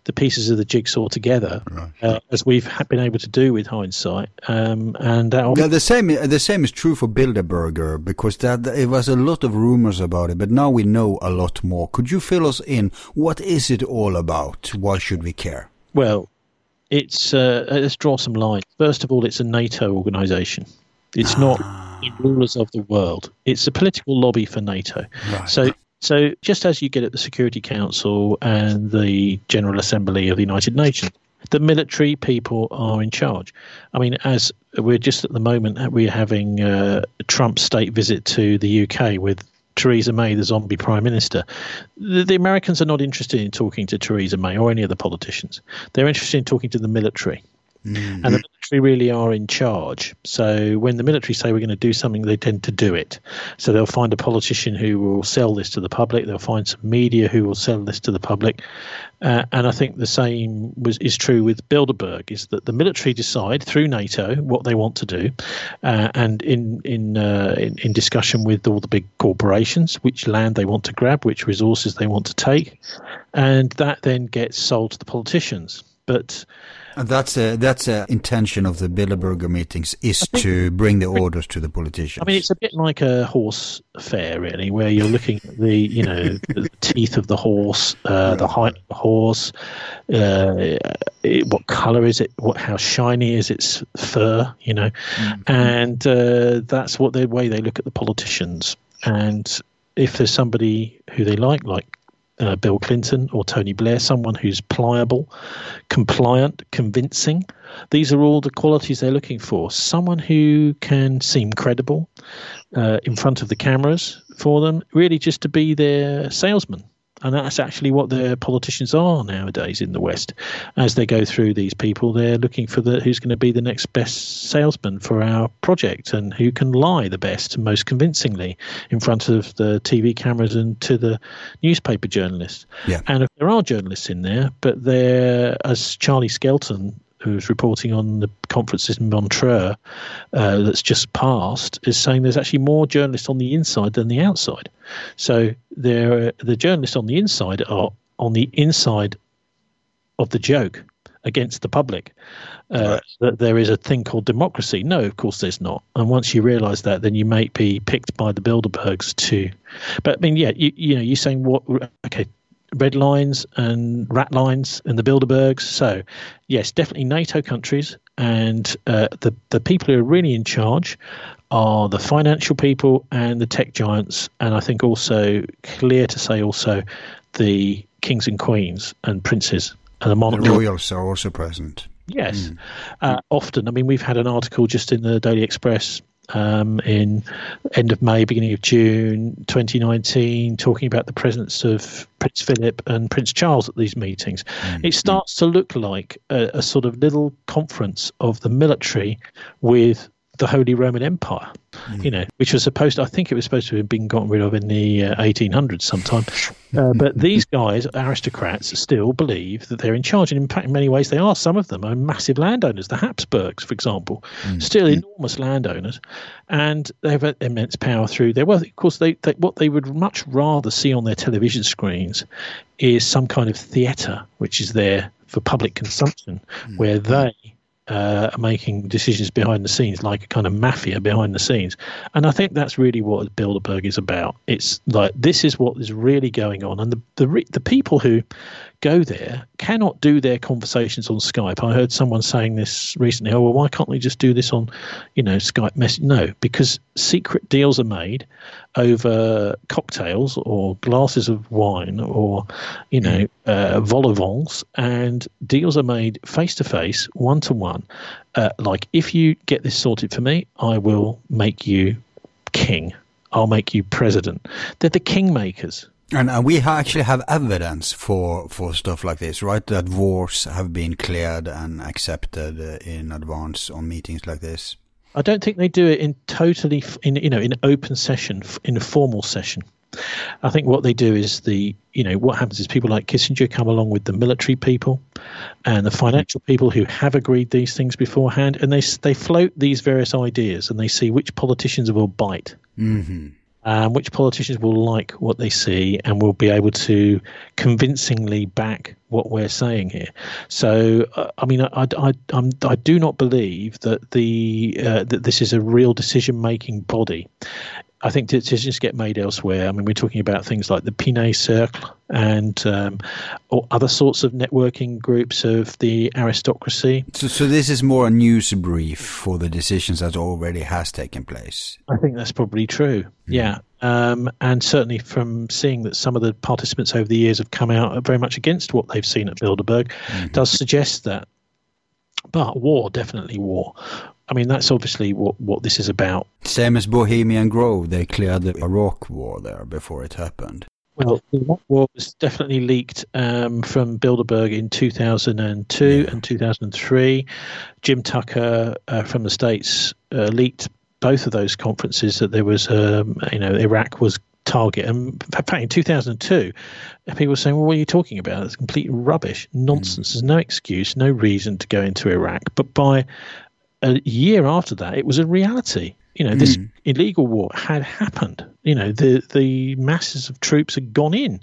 the pieces of the jigsaw together right. uh, as we've been able to do with hindsight. Um, and yeah, the same the same is true for Bilderberger because that it was a lot of rumors about it, but now we know a lot more. Could you fill us in? What is it all about? Why should we care? Well, it's uh, let's draw some lines. First of all, it's a NATO organisation. It's not ah. the rulers of the world. It's a political lobby for NATO. Right. So, so just as you get at the Security Council and the General Assembly of the United Nations, the military people are in charge. I mean, as we're just at the moment, we're having uh, Trump's state visit to the UK with Theresa May, the zombie prime minister. The, the, Americans are not interested in talking to Theresa May or any of the politicians. They're interested in talking to the military. Mm-hmm. And the military really are in charge. So when the military say we're going to do something, they tend to do it. So they'll find a politician who will sell this to the public. They'll find some media who will sell this to the public. Uh, and I think the same was is true with Bilderberg. Is that the military decide through NATO what they want to do, uh, and in in, uh, in in discussion with all the big corporations, which land they want to grab, which resources they want to take, and that then gets sold to the politicians. But and that's a that's a intention of the Bilderberger meetings is to bring the orders to the politicians. I mean, it's a bit like a horse fair, really, where you're looking at the you know the teeth of the horse, uh, the height of the horse, uh, it, what color is it, what how shiny is its fur, you know, mm-hmm. and uh, that's what the way they look at the politicians. And if there's somebody who they like, like uh, Bill Clinton or Tony Blair, someone who's pliable, compliant, convincing. These are all the qualities they're looking for. Someone who can seem credible uh, in front of the cameras for them, really just to be their salesman. And that's actually what the politicians are nowadays in the West. As they go through these people, they're looking for the who's going to be the next best salesman for our project and who can lie the best and most convincingly in front of the TV cameras and to the newspaper journalists. Yeah. And there are journalists in there, but they're, as Charlie Skelton who's reporting on the conferences in Montreux uh, that's just passed, is saying there's actually more journalists on the inside than the outside. So there, the journalists on the inside are on the inside of the joke against the public. Uh, right. That there is a thing called democracy. No, of course there's not. And once you realise that, then you may be picked by the Bilderbergs too. But I mean, yeah, you, you know, you're saying what? Okay, red lines and rat lines and the Bilderbergs. So, yes, definitely NATO countries, and uh, the the people who are really in charge are the financial people and the tech giants, and I think also clear to say also the kings and queens and princes and the monarchs. The royals are also present. Yes, mm. uh, often. I mean, we've had an article just in the Daily Express um, in end of May, beginning of June 2019, talking about the presence of Prince Philip and Prince Charles at these meetings. Mm-hmm. It starts to look like a, a sort of little conference of the military with the Holy Roman Empire, mm. you know, which was supposed to, I think it was supposed to have been gotten rid of in the uh, 1800s sometime. Uh, but these guys, aristocrats, still believe that they're in charge. And in fact, in many ways, they are. Some of them are massive landowners. The Habsburgs, for example, mm. still mm. enormous landowners. And they have immense power through their wealth. Of course, they, they, what they would much rather see on their television screens is some kind of theatre, which is there for public consumption, mm. where they uh, making decisions behind the scenes, like a kind of mafia behind the scenes. And I think that's really what Bilderberg is about. It's like this is what is really going on, and the the the people who go there cannot do their conversations on Skype. I heard someone saying this recently. Oh well, why can't we just do this on, you know, Skype message? No, because secret deals are made over cocktails or glasses of wine or, you know, uh, vol au vents, and deals are made face to face, one to one. Like if you get this sorted for me, I will make you king. I'll make you president. They're the kingmakers. And uh, we actually have evidence for, for stuff like this, right? That wars have been cleared and accepted uh, in advance on meetings like this. I don't think they do it in totally in you know in open session in a formal session. I think what they do is the you know what happens is people like Kissinger come along with the military people and the financial people who have agreed these things beforehand, and they they float these various ideas and they see which politicians will bite. Mm-hmm um, which politicians will like what they see and will be able to convincingly back what we're saying here. So, uh, I mean, I, I, I'm, I do not believe that the uh, that this is a real decision-making body. I think decisions get made elsewhere. I mean, we're talking about things like the Pinay Circle and um, or other sorts of networking groups of the aristocracy. So, so this is more a news brief for the decisions that already has taken place. I think that's probably true. Mm-hmm. Yeah, um, and certainly from seeing that some of the participants over the years have come out very much against what they've seen at Bilderberg, mm-hmm. does suggest that. But war, definitely war. I mean, that's obviously what, what this is about. Same as Bohemian Grove, they cleared the Iraq war there before it happened. Well, the Iraq war was definitely leaked um, from Bilderberg in 2002 yeah. and 2003. Jim Tucker uh, from the States uh, leaked both of those conferences that there was, um, you know, Iraq was target. And in fact, in 2002, people were saying, well, what are you talking about? It's complete rubbish, nonsense. Mm. There's no excuse, no reason to go into Iraq. But by a year after that, it was a reality. You know, this mm. illegal war had happened. You know, the the masses of troops had gone in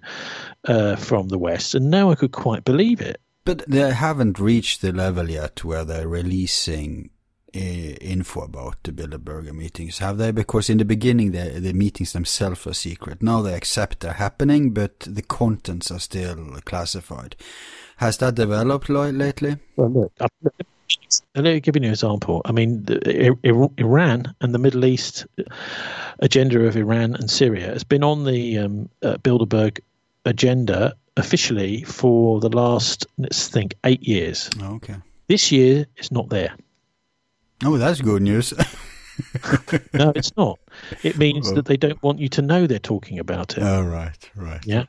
uh, from the West, and no one could quite believe it. But they haven't reached the level yet where they're releasing uh, info about the Bilderberger meetings, have they? Because in the beginning, the, the meetings themselves are secret. Now they accept they're happening, but the contents are still classified. Has that developed lately? Well, look, let me give you an example. I mean, the, Iran and the Middle East agenda of Iran and Syria has been on the um, uh, Bilderberg agenda officially for the last, let's think, eight years. Oh, okay. This year, it's not there. Oh, that's good news. *laughs* no, it's not. It means well, that they don't want you to know they're talking about it. Oh, right, right. Yeah.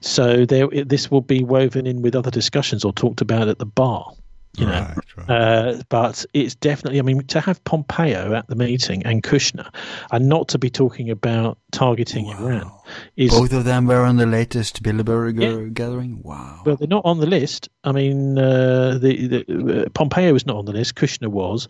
So there, this will be woven in with other discussions or talked about at the bar you know. Right, right. Uh, but it's definitely, I mean, to have Pompeo at the meeting and Kushner, and not to be talking about targeting wow. Iran, is both of them were on the latest Bilderberg yeah. gathering. Wow. Well, they're not on the list. I mean, uh, the, the uh, Pompeo was not on the list. Kushner was,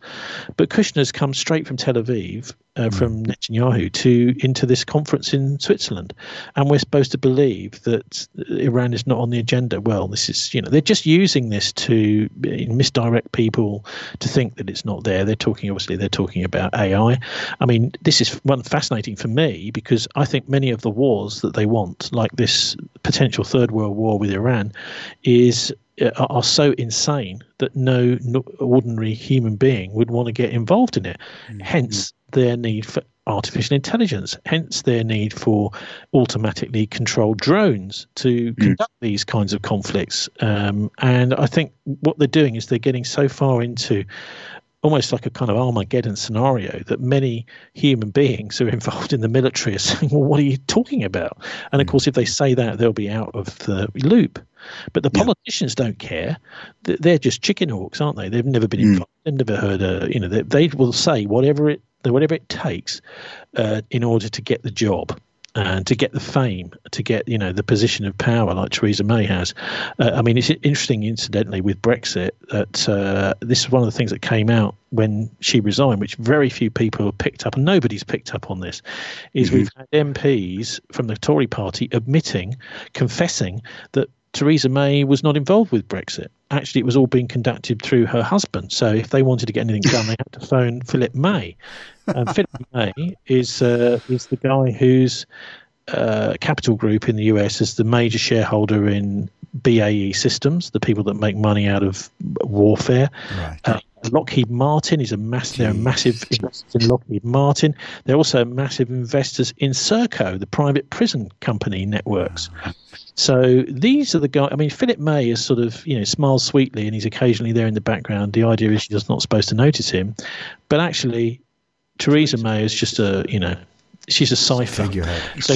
but Kushner's come straight from Tel Aviv uh, mm. from Netanyahu to into this conference in Switzerland, and we're supposed to believe that Iran is not on the agenda. Well, this is you know they're just using this to misdirect people to think that it's not there. They're talking obviously they're talking about AI. I mean, this is one fascinating for me because I think many of the wars that they want, like this potential third world war with Iran, is uh, are so insane that no, no ordinary human being would want to get involved in it. Mm-hmm. Hence their need for artificial intelligence, hence their need for automatically controlled drones to mm. conduct these kinds of conflicts. Um, and I think what they're doing is they're getting so far into almost like a kind of Armageddon scenario that many human beings who are *laughs* involved in the military are saying, well, what are you talking about? And of course, if they say that, they'll be out of the loop. But the politicians don't care. They're just chicken hawks, aren't they? They've never been involved. They've never heard a, you know, they, they will say whatever it whatever it takes uh, in order to get the job and to get the fame, to get you know the position of power like Theresa May has. Uh, I mean, it's interesting, incidentally, with Brexit that uh, this is one of the things that came out when she resigned, which very few people have picked up, and nobody's picked up on this. Is mm-hmm. we've had MPs from the Tory Party admitting, confessing that Theresa May was not involved with Brexit. Actually, it was all being conducted through her husband. So if they wanted to get anything done, they had to phone Philip May. And Philip May is uh, is the guy whose uh, capital group in the US is the major shareholder in BAE Systems, the people that make money out of warfare. Right. Uh, Lockheed Martin is a massive. They're a massive investors in Lockheed Martin. They're also massive investors in Serco, the private prison company networks. So these are the guys. I mean, Philip May is sort of you know smiles sweetly and he's occasionally there in the background. The idea is she's not supposed to notice him, but actually, Theresa May is just a you know she's a cipher. So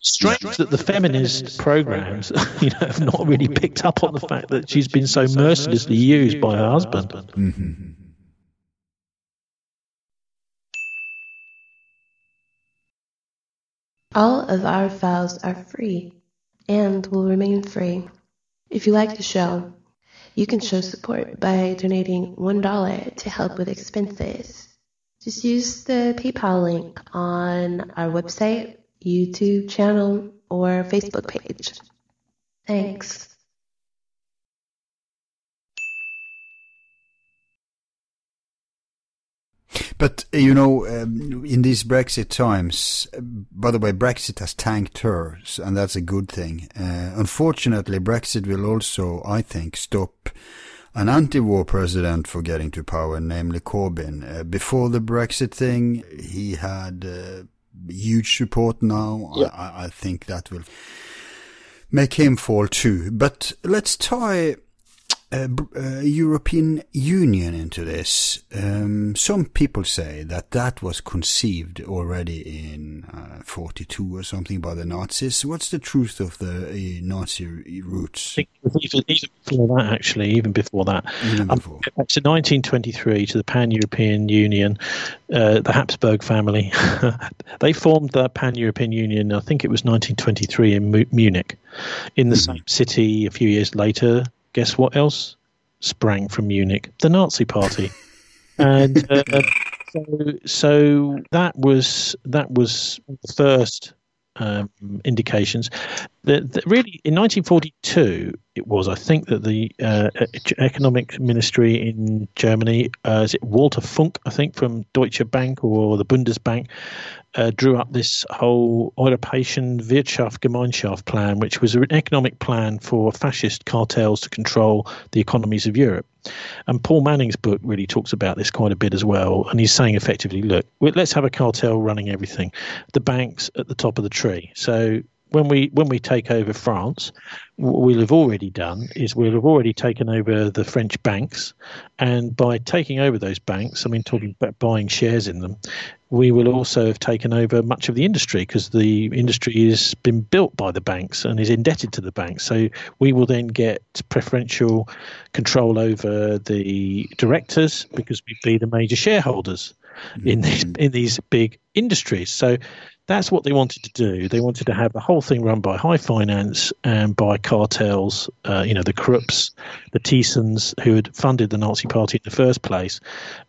strange that the feminist programs *laughs* you know have not really picked up on the fact that she's been so mercilessly used by her husband. Mm-hmm. All of our files are free and will remain free. If you like the show, you can show support by donating $1 to help with expenses. Just use the PayPal link on our website, YouTube channel, or Facebook page. Thanks. But uh, you know, um, in these Brexit times, uh, by the way, Brexit has tanked her, and that's a good thing. Uh, unfortunately, Brexit will also, I think, stop an anti-war president for getting to power, namely Corbyn. Uh, before the Brexit thing, he had uh, huge support. Now, yeah. I, I think that will make him fall too. But let's tie uh, uh, European Union into this. Um, some people say that that was conceived already in uh, 42 or something by the Nazis. What's the truth of the uh, Nazi roots? Even, even, before that, actually, even before that. Even um, before. Um, to 1923, to the Pan-European Union, uh, the Habsburg family, *laughs* they formed the Pan-European Union, I think it was 1923 in Munich. In the mm-hmm. same city a few years later, guess what else sprang from Munich? The Nazi Party. and uh, so, so that was that was the first um, indications. That, really, in 1942, it was I think that the uh, economic ministry in Germany, uh, is it Walter Funk, I think from Deutsche Bank or the Bundesbank, uh, drew up this whole Europäischen Wirtschaftsgemeinschaft plan, which was an economic plan for fascist cartels to control the economies of Europe. And Paul Manning's book really talks about this quite a bit as well. And he's saying effectively, look, let's have a cartel running everything. The banks at the top of the tree. So when we when we take over France, what we'll have already done is we'll have already taken over the French banks, and by taking over those banks, I mean talking about buying shares in them, we will also have taken over much of the industry because the industry has been built by the banks and is indebted to the banks. So we will then get preferential control over the directors because we'd be the major shareholders in mm-hmm. these in these big industries. So that's what they wanted to do. They wanted to have the whole thing run by high finance and by cartels, uh, you know, the Krupps, the Thyssens, who had funded the Nazi Party in the first place.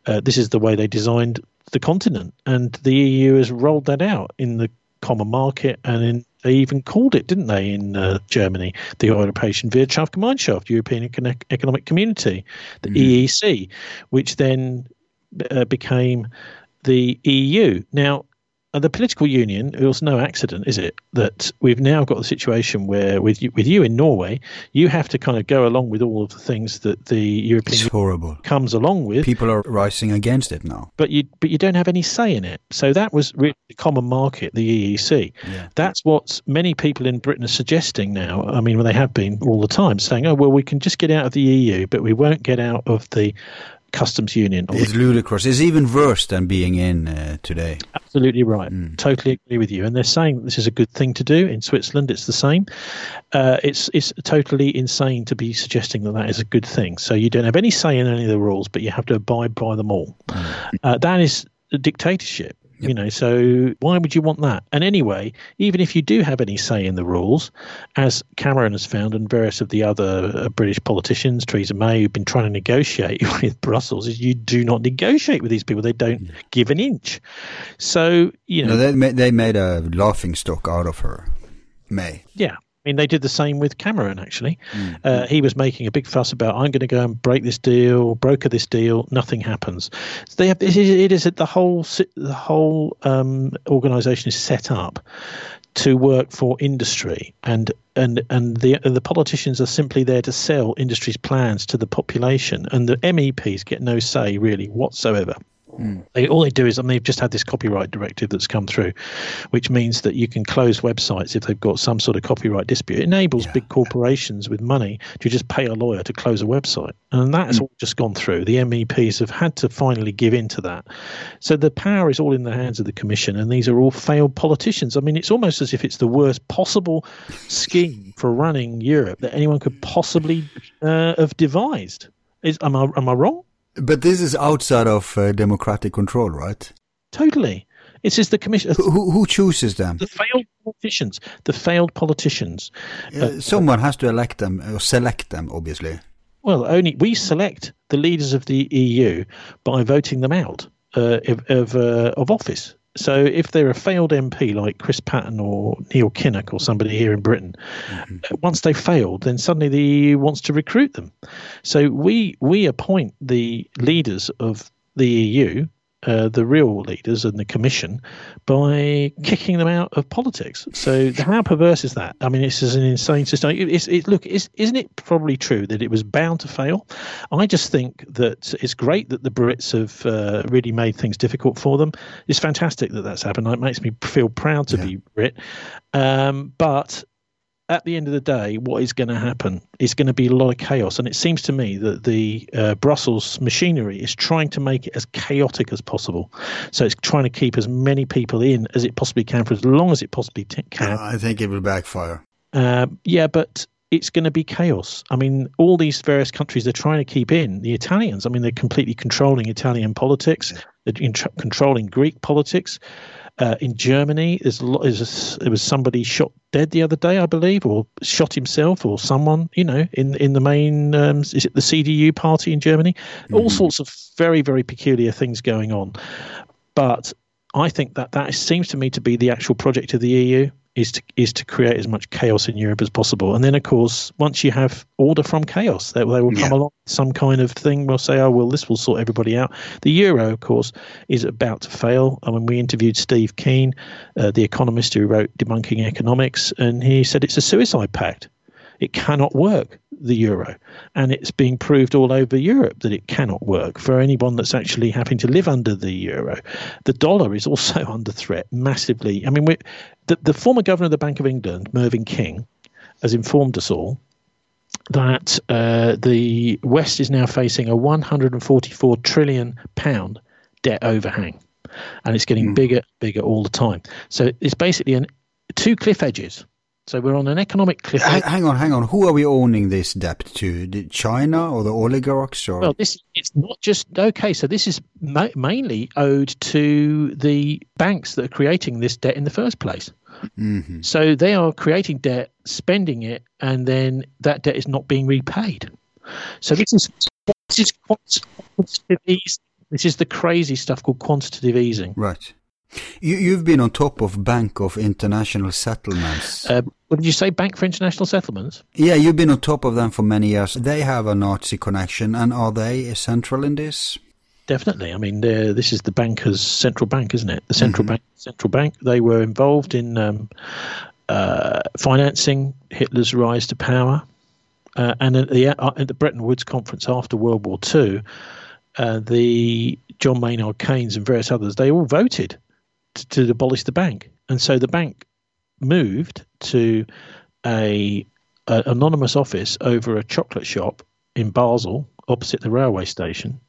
Uh, this is the way they designed the continent, and the EU has rolled that out in the common market and in they even called it, didn't they, in uh, Germany, the Europäische Wirtschaftsgemeinschaft, European Economic Community, the mm. EEC, which then uh, became the EU. Now, the political union, it was no accident, is it, that we've now got the situation where with you, with you in Norway, you have to kind of go along with all of the things that the European it's horrible. comes along with. People are rising against it now. But you but you don't have any say in it. So that was really the common market, the EEC. Yeah. That's what many people in Britain are suggesting now. I mean, well, they have been all the time saying, oh, well, we can just get out of the EU, but we won't get out of the customs union. It's ludicrous. It's even worse than being in uh, today. Absolutely right. Mm. Totally agree with you. And they're saying this is a good thing to do in Switzerland. It's the same. Uh, it's it's totally insane to be suggesting that that is a good thing. So you don't have any say in any of the rules, but you have to abide by them all. Mm. Uh, that is a dictatorship. Yep. You know, so why would you want that? And anyway, even if you do have any say in the rules, as Cameron has found and various of the other uh, British politicians, Theresa May, who've been trying to negotiate *laughs* with Brussels, is you do not negotiate with these people. They don't give an inch. So, you know. No, they, made, they made a laughing stock out of her, May. Yeah mean, they did the same with Cameron. Actually, mm. uh, he was making a big fuss about I'm going to go and break this deal, broker this deal. Nothing happens. So they have it is, it is the whole the whole um, organisation is set up to work for industry and and and the the politicians are simply there to sell industry's plans to the population and the MEPs get no say really whatsoever. Mm. They, all they do is, I mean, they've just had this copyright directive that's come through, which means that you can close websites if they've got some sort of copyright dispute. It enables yeah. big corporations with money to just pay a lawyer to close a website. And that's mm. all just gone through. The MEPs have had to finally give in to that. So the power is all in the hands of the Commission, and these are all failed politicians. I mean, it's almost as if it's the worst possible scheme for running Europe that anyone could possibly uh, have devised. Is, am, I, am I wrong? But this is outside of uh, democratic control, right? Totally. It is the commission. Who, who, chooses them? The failed politicians. The failed politicians. Uh, uh, someone has to elect them or select them, obviously. Well, only we select the leaders of the EU by voting them out uh, of of, uh, of office. So if they're a failed MP like Chris Patten or Neil Kinnock or somebody here in Britain, mm-hmm. Uh, once they've failed, then suddenly the EU wants to recruit them. So we we appoint the leaders of the EU uh, the real leaders and the commission by kicking them out of politics. So *laughs* how perverse is that? I mean, it's an insane system. It's, it, look, it's, isn't it probably true that it was bound to fail? I just think that it's great that the Brits have uh, really made things difficult for them. It's fantastic that that's happened. It makes me feel proud to yeah. be Brit. Um, but at the end of the day, what is going to happen is going to be a lot of chaos. And it seems to me that the uh, Brussels machinery is trying to make it as chaotic as possible. So it's trying to keep as many people in as it possibly can for as long as it possibly t- can. I think it will backfire. Uh, yeah, but it's going to be chaos. I mean, all these various countries they're trying to keep in. The Italians, I mean, they're completely controlling Italian politics, they're controlling Greek politics. Uh, in Germany, there's, a lot, there's a, there was somebody shot dead the other day, I believe, or shot himself, or someone, you know, in in the main um, is it the CDU party in Germany? Mm-hmm. All sorts of very very peculiar things going on, but I think that that seems to me to be the actual project of the EU is to is to create as much chaos in Europe as possible. And then, of course, once you have order from chaos, they, they will come yeah. along some kind of thing. We'll say, "Oh, well, this will sort everybody out." The euro, of course, is about to fail. I mean, we interviewed Steve Keen, uh, the economist who wrote Debunking Economics, and he said it's a suicide pact. It cannot work, the euro. And it's being proved all over Europe that it cannot work for anyone that's actually having to live under the euro. The dollar is also *laughs* under threat massively. I mean, the, the former governor of the Bank of England, Mervyn King, has informed us all that uh, the West is now facing a 144 trillion pound debt overhang, and it's getting mm. bigger, bigger all the time. So it's basically an two cliff edges. So we're on an economic cliff. Hang on, hang on. Who are we owning this debt to? China or the oligarchs? Or? Well, this it's not just okay. So this is ma- mainly owed to the banks that are creating this debt in the first place. Mm-hmm. So they are creating debt, spending it, and then that debt is not being repaid. So this is this is quantitative easing. This is the crazy stuff called quantitative easing. Right. You, have been on top of Bank of International Settlements. Uh, what did you say? Bank for International Settlements? Yeah, you've been on top of them for many years. They have a Nazi connection, and are they central in this? Definitely. I mean, this is the bankers' central bank, isn't it? The central mm-hmm. bank. Central bank. They were involved in um, uh, financing Hitler's rise to power, uh, and at the, uh, at the Bretton Woods conference after World War II, uh, the John Maynard Keynes and various others they all voted to abolish the bank, and so the bank moved to a, a anonymous office over a chocolate shop in Basel opposite the railway station,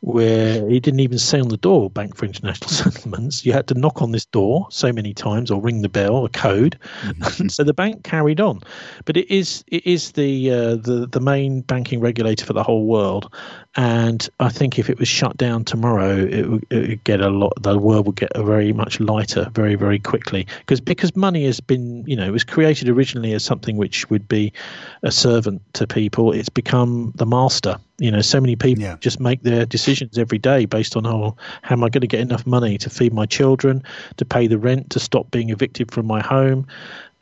where he didn't even say on the door Bank for International *laughs* Settlements. You had to knock on this door so many times or ring the bell, a code. Mm-hmm. *laughs* so the bank carried on, but it is it is the uh, the the main banking regulator for the whole world, and I think if it was shut down tomorrow, it would, it would get a lot. The world would get a very much lighter very very quickly because because money has been you know it was created originally as something which would be a servant to people. It's become the master. You know, so many people yeah. just make their decisions every day based on oh, how am I going to get enough money to feed my children, to pay the rent, to stop being evicted from my home,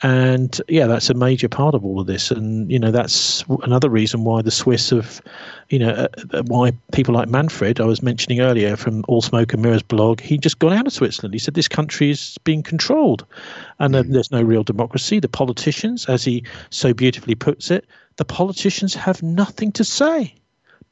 and yeah, that's a major part of all of this. And you know, that's another reason why the Swiss have, you know, uh, uh, why people like Manfred I was mentioning earlier from All Smoke and Mirrors blog, he just got out of Switzerland. He said this country is being controlled, and mm. there's no real democracy. The politicians, as he so beautifully puts it, the politicians have nothing to say,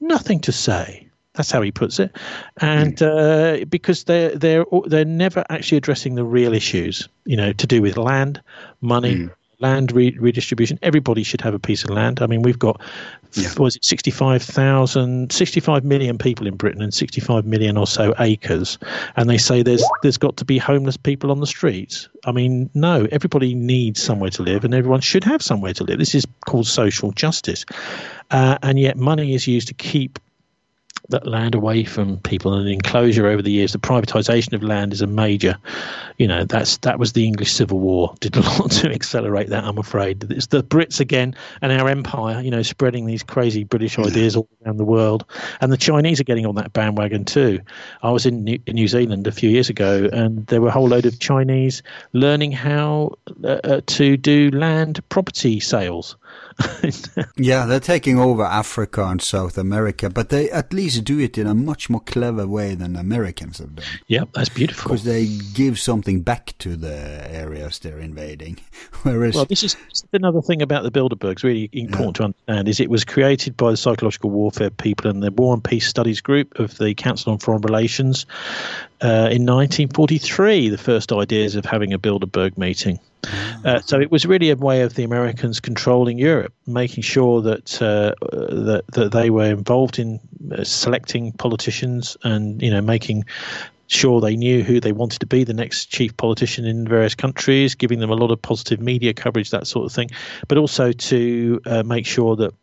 nothing to say. That's how he puts it, and uh, because they're they're they're never actually addressing the real issues, you know, to do with land, money, mm. land re- redistribution. Everybody should have a piece of land. I mean, we've got yeah. was it 65,000, 65 million people in Britain and 65 million or so acres, and they say there's there's got to be homeless people on the streets. I mean, no, everybody needs somewhere to live, and everyone should have somewhere to live. This is called social justice, uh, and yet money is used to keep that land away from people and enclosure over the years. The privatisation of land is a major, you know, that's that was the English Civil War *laughs* did a lot to accelerate that. I'm afraid it's the Brits again and our empire, you know, spreading these crazy British ideas all around the world, and the Chinese are getting on that bandwagon too. I was in New, in New Zealand a few years ago, and there were a whole load of Chinese learning how uh, uh to do land property sales *laughs* yeah, they're taking over Africa and South America, but they at least do it in a much more clever way than Americans have done. Yeah, that's beautiful. Because they give something back to the areas they're invading. *laughs* Whereas, well, this is another thing about the Bilderbergs. Really important yeah. to understand is it was created by the psychological warfare people and the War and Peace Studies Group of the Council on Foreign Relations uh, in 1943. The first ideas of having a Bilderberg meeting. Uh, so it was really a way of the Americans controlling Europe, making sure that uh, that, that they were involved in uh, selecting politicians and you know making sure they knew who they wanted to be the next chief politician in various countries, giving them a lot of positive media coverage, that sort of thing, but also to uh, make sure that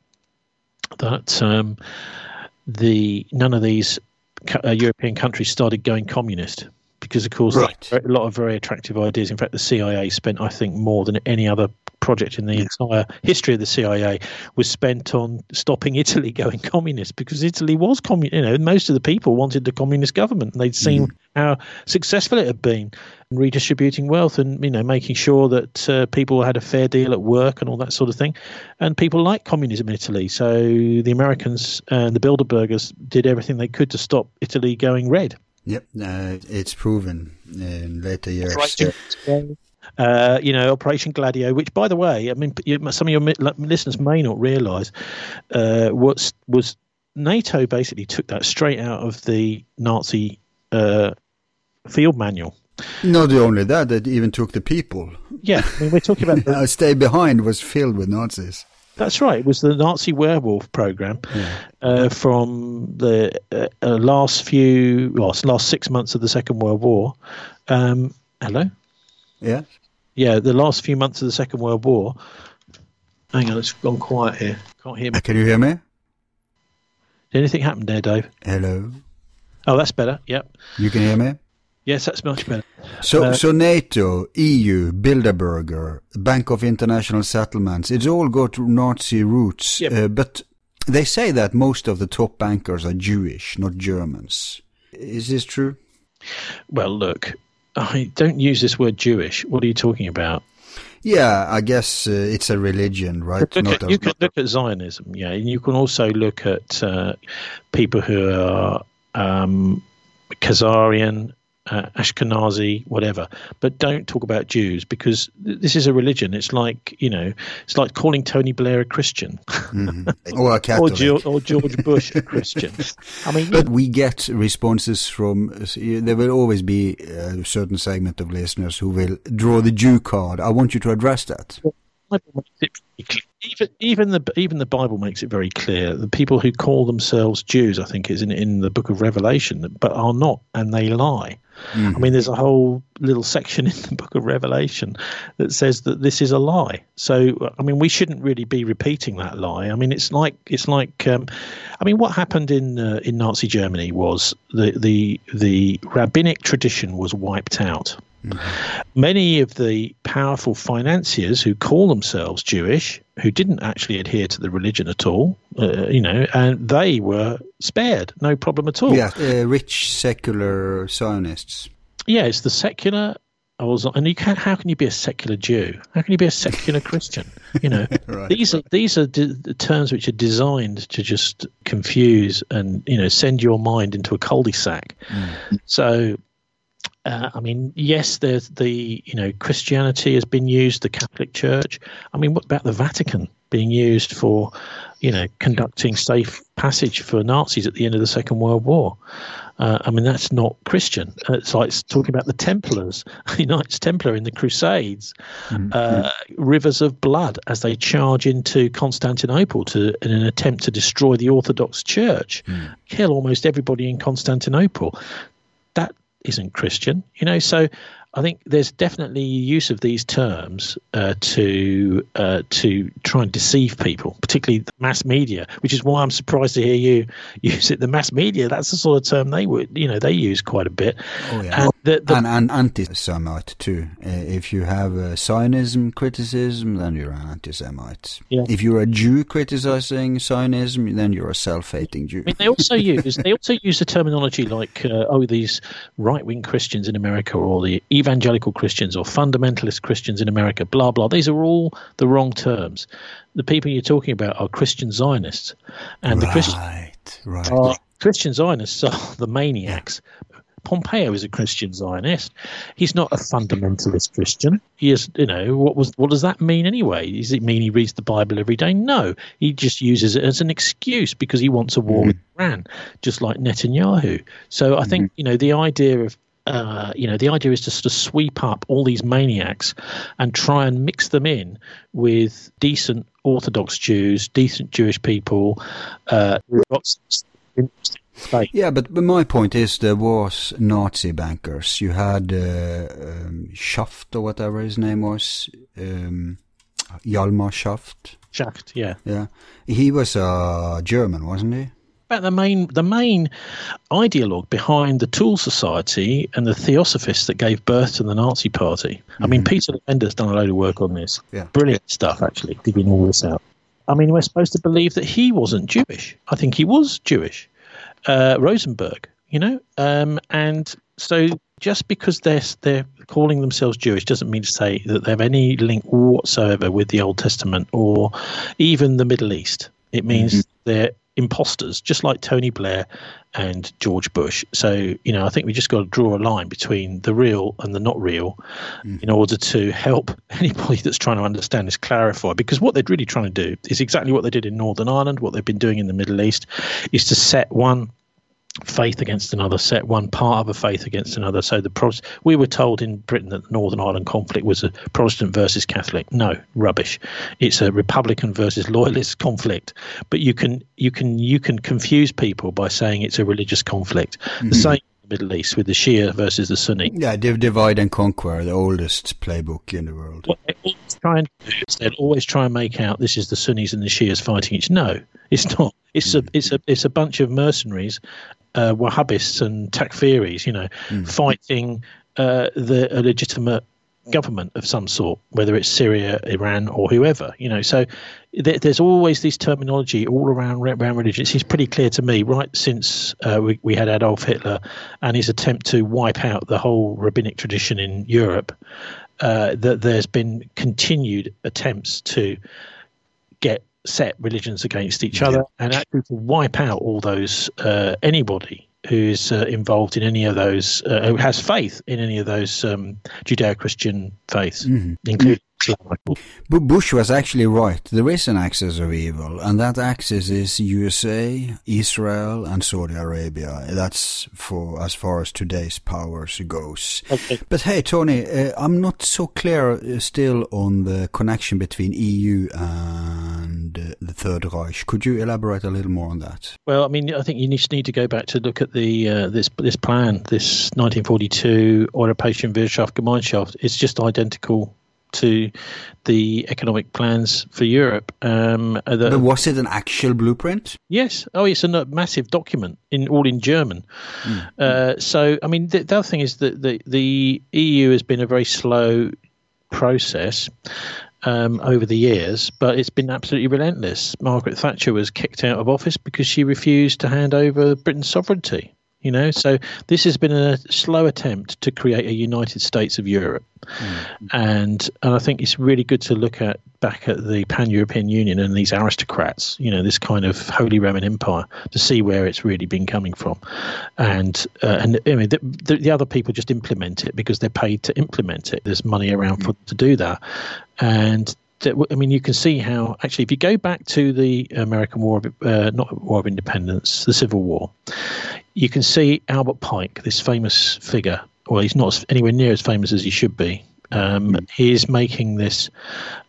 that um, the none of these uh, European countries started going communist because, of course, right. a lot of very attractive ideas. In fact, the CIA spent, I think, more than any other project in the yeah. entire history of the CIA was spent on stopping *laughs* Italy going communist because Italy was communist. You know, most of the people wanted the communist government, and they'd seen mm. how successful it had been in redistributing wealth and you know making sure that uh, people had a fair deal at work and all that sort of thing. And people liked communism in Italy, so the Americans and the Bilderbergers did everything they could to stop Italy going red. Yep, uh, it's proven in later years. Uh, you know, Operation Gladio, which, by the way, I mean, some of your listeners may not realise, uh, was was NATO basically took that straight out of the Nazi uh, field manual. Not only that, they even took the people. Yeah, I mean, we're talking about *laughs* the, Stay Behind was filled with Nazis. That's right. It was the Nazi werewolf program yeah. uh, from the uh, uh, last few, well, last six months of the Second World War. Um, hello. Yeah. Yeah, the last few months of the Second World War. Hang on, it's gone quiet here. Can't hear me. Can you hear me? Did anything happen there, Dave? Hello. Oh, that's better. Yep. You can hear me. Yes, that's much better. So, uh, so NATO, EU, Bilderberger, Bank of International Settlements, it's all got Nazi roots. Yep. Uh, but they say that most of the top bankers are Jewish, not Germans. Is this true? Well, look, I don't use this word Jewish. What are you talking about? Yeah, I guess uh, it's a religion, right? At, a, you can look at Zionism, yeah, and you can also look at uh, people who are um, Khazarian, uh, Ashkenazi, whatever, but don't talk about Jews because this is a religion. It's like you know, it's like calling Tony Blair a Christian, mm-hmm. *laughs* or a Catholic, or, or, George Bush a Christian. *laughs* I mean, but we get responses from. There will always be a certain segment of listeners who will draw the Jew card. I want you to address that. Even even the even the Bible makes it very clear the people who call themselves Jews, I think, is in in the Book of Revelation, but are not, and they lie. Mm-hmm. I mean, there's a whole little section *laughs* in the Book of Revelation that says that this is a lie. So, I mean, we shouldn't really be repeating that lie. I mean, it's like it's like, um, I mean, what happened in uh, in Nazi Germany was the the the rabbinic tradition was wiped out. Mm-hmm. Many of the powerful financiers who call themselves Jewish, who didn't actually adhere to the religion at all, uh, you know, and they were spared, no problem at all. Yeah, uh, rich secular Zionists. Yeah, it's the secular. I was, and you can't. How can you be a secular Jew? How can you be a secular Christian? You know, *laughs* right. these are these are the terms which are designed to just confuse and you know send your mind into a cul-de-sac. Mm. So uh, I mean, yes, there's the you know Christianity has been used, the Catholic Church. I mean, what about the Vatican being used for, you know, conducting safe passage for Nazis at the end of the Second World War? Uh, I mean, that's not Christian. Uh, it's like talking about the Templars, *laughs* the Knights Templar in the Crusades, mm-hmm. uh, rivers of blood as they charge into Constantinople to in an attempt to destroy the Orthodox Church, mm. kill almost everybody in Constantinople. That isn't Christian, you know. So I think there's definitely use of these terms uh, to uh, to try and deceive people, particularly the mass media, which is why I'm surprised to hear you *laughs* use it. The mass media, that's the sort of term they would, you know, they use quite a bit. Oh yeah, and, the, the, and, and anti-Semite too. Uh, if you have a Zionism criticism, then you're an anti-Semite. Yeah. If you're a Jew criticizing Zionism, then you're a self-hating Jew. I mean, they also use they also use the terminology like, uh, oh, these right-wing Christians in America or the evangelical Christians or fundamentalist Christians in America, blah, blah. These are all the wrong terms. The people you're talking about are Christian Zionists. And right, the Christians right. are Christian Zionists are *laughs* the maniacs. Pompeo is a Christian Zionist. He's not a fundamentalist Christian. He is, you know, what was what does that mean anyway? Does it mean he reads the Bible every day? No, he just uses it as an excuse because he wants a war mm-hmm. with Iran, just like Netanyahu. So I think mm-hmm. you know the idea of uh, you know, the idea is to sort of sweep up all these maniacs and try and mix them in with decent Orthodox Jews, decent Jewish people. Uh, yeah, but, but my point is there was Nazi bankers. You had uh, um, Schaft or whatever his name was, um, Hjalmar Schacht. Schacht, yeah. Yeah. He was a German, wasn't he? Fact, the main the main ideologue behind the Thule Society and the Theosophists that gave birth to the Nazi Party. I mean, mm-hmm. Peter Levenda's done a load of work on this. Yeah. Brilliant stuff, actually, digging all this out. I mean, we're supposed to believe that he wasn't Jewish. I think he was Jewish. Uh, Rosenberg, you know, um, and so just because they're they're calling themselves Jewish doesn't mean to say that they have any link whatsoever with the Old Testament or even the Middle East. It means mm-hmm. they're imposters, just like Tony Blair and George Bush. So, you know, I think we just got to draw a line between the real and the not real mm. in order to help *laughs* anybody that's trying to understand this clarify. Because what they're really trying to do is exactly what they did in Northern Ireland, what they've been doing in the Middle East, is to set one faith against another, set one part of a faith against another. So the Pro- we were told in Britain that the Northern Ireland conflict was a Protestant versus Catholic. No, rubbish. It's a Republican versus Loyalist *laughs* conflict. But you can you can you can confuse people by saying it's a religious conflict. Mm-hmm. The same Middle East with the Shia versus the Sunni. Yeah, divide and conquer, the oldest playbook in the world. What they always try and do is they'll always try and make out this is the Sunnis and the Shias fighting each. No, it's not. It's a it's a it's a bunch of mercenaries uh, Wahhabists and Takfiris, you know, mm. fighting uh, the a legitimate government of some sort, whether it's Syria, Iran, or whoever. You know, so th- there's always this terminology all around around religion. It's pretty clear to me, right since uh, we, we had Adolf Hitler and his attempt to wipe out the whole rabbinic tradition in Europe, uh, that there's been continued attempts to get set religions against each other and actually to wipe out all those uh, anybody who's uh, involved in any of those uh, who has faith in any of those um, Judeo-Christian faiths, mm-hmm. including Bush was actually right. There is an axis of evil, and that axis is USA, Israel, and Saudi Arabia. That's for as far as today's powers goes. Okay. But hey, Tony, uh, I'm not so clear uh, still on the connection between EU and the Third Reich. Could you elaborate a little more on that? Well, I mean, I think you just need to go back to look at the uh, this this plan, this 1942 Europäische Wirtschaftsgemeinschaft. It's just identical to the economic plans for Europe. Um, the, but was it an actual blueprint? Yes. Oh, it's a massive document in all in German. Mm. Uh, so, I mean, the, the, other thing is that the the EU has been a very slow process. Um, over the years, but it's been absolutely relentless. Margaret Thatcher was kicked out of office because she refused to hand over Britain's sovereignty. You know, so this has been a slow attempt to create a United States of Europe, mm-hmm. and and I think it's really good to look at back at the Pan European Union and these aristocrats. You know, this kind of Holy Roman Empire to see where it's really been coming from, and uh, and I mean the, the, the, other people just implement it because they're paid to implement it. There's money around mm-hmm. for to do that, and I mean, you can see how actually, if you go back to the American War, of, uh, not War of Independence, the Civil War, you can see Albert Pike, this famous figure. Well, he's not anywhere near as famous as he should be. Um, he is making this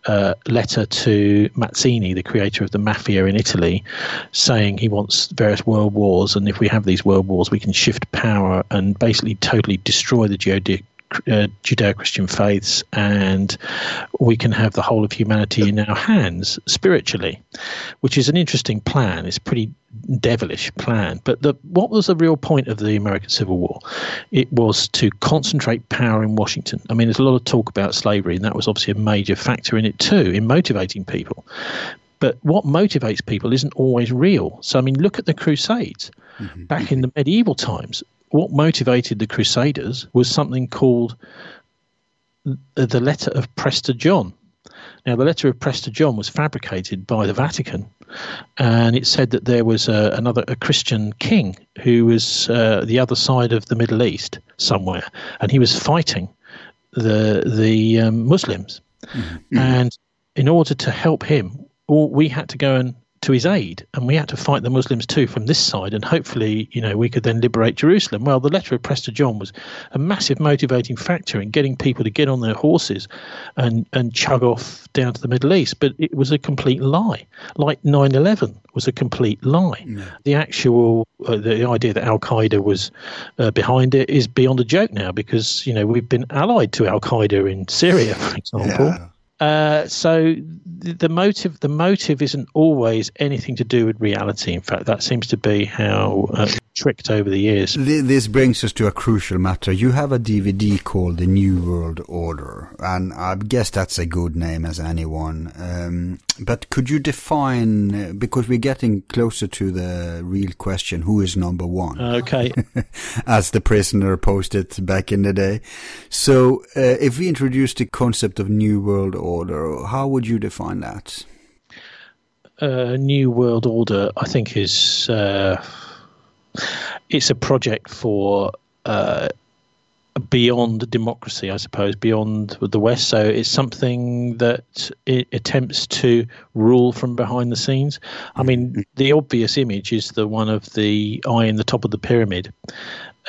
uh, letter to Mazzini, the creator of the mafia in Italy, saying he wants various world wars, and if we have these world wars, we can shift power and basically totally destroy the geode- uh, Judeo-Christian faiths, and we can have the whole of humanity in our hands spiritually, which is an interesting plan. It's a pretty devilish plan. But the, what was the real point of the American Civil War? It was to concentrate power in Washington. I mean, there's a lot of talk about slavery, and that was obviously a major factor in it too, in motivating people. But what motivates people isn't always real. So, I mean, look at the Crusades. Mm-hmm. Back in the medieval times, what motivated the Crusaders was something called the letter of Prester John. Now, the letter of Prester John was fabricated by the Vatican, and it said that there was a, another a Christian king who was uh, the other side of the Middle East somewhere, and he was fighting the the um, Muslims. Mm-hmm. And in order to help him, all, we had to go and to his aid, and we had to fight the Muslims too from this side, and hopefully, you know, we could then liberate Jerusalem. Well, the letter of Prester John was a massive motivating factor in getting people to get on their horses and and chug off down to the Middle East, but it was a complete lie. Like 9/11 was a complete lie. Yeah. The actual uh, the idea that Al Qaeda was uh, behind it is beyond a joke now because you know we've been allied to Al Qaeda in Syria, for example. Yeah. Uh, so the, the, motive the motive isn't always anything to do with reality. In fact, that seems to be how uh, tricked over the years. This brings us to a crucial matter. You have a DVD called The New World Order, and I guess that's a good name as anyone. Um, but could you define because we're getting closer to the real question: Who is number one? Okay, *laughs* as the prisoner posted back in the day. So, uh, if we introduce the concept of New World Order. How would you define that? Uh, New World Order, I think, is uh, it's a project for uh, beyond democracy, I suppose, beyond the West. So it's something that it attempts to rule from behind the scenes. I mean, the obvious image is the one of the eye in the top of the pyramid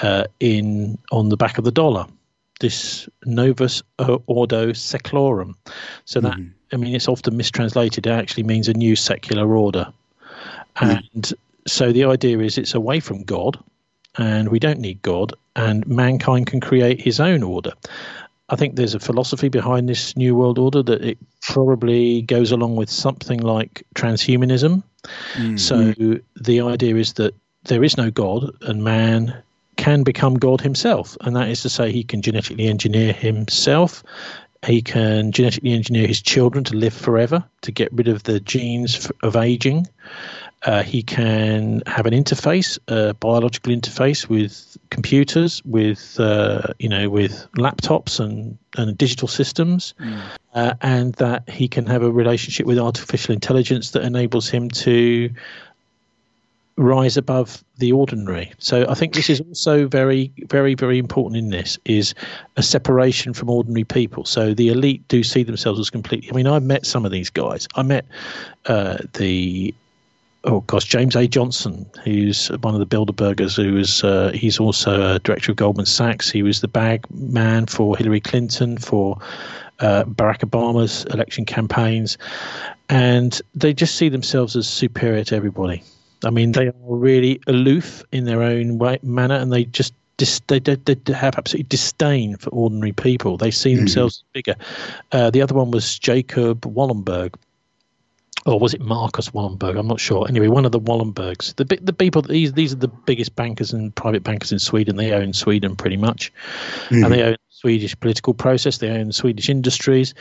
uh, in on the back of the dollar this novus ordo seclorum. So that mm. I mean, it's often mistranslated. It actually means a new secular order, and so the idea is it's away from God, and we don't need God, and mankind can create his own order. I think there's a philosophy behind this new world order that it probably goes along with something like transhumanism. Mm. So the idea is that there is no God, and man can become God himself, and that is to say, he can genetically engineer himself. He can genetically engineer his children to live forever, to get rid of the genes of aging. Uh, he can have an interface, a biological interface with computers, with uh, you know, with laptops and, and digital systems, mm. uh, and that he can have a relationship with artificial intelligence that enables him to rise above the ordinary. So I think this is also very, very, very important in this is a separation from ordinary people. So the elite do see themselves as completely. I mean, I met some of these guys. I met uh, the oh gosh, James A. Johnson, who's one of the Bilderbergers, who was uh, he's also a director of Goldman Sachs. He was the bag man for Hillary Clinton for uh, Barack Obama's election campaigns, and they just see themselves as superior to everybody. I mean, they are really aloof in their own way, manner, and they just dis- they, they, they, have absolutely disdain for ordinary people. They see themselves mm-hmm. bigger. Uh, the other one was Jacob Wallenberg, or was it Marcus Wallenberg? I'm not sure. Anyway, one of the Wallenbergs. The the people these these are the biggest bankers and private bankers in Sweden. They own Sweden pretty much, mm-hmm. and they own the Swedish political process. They own Swedish industries.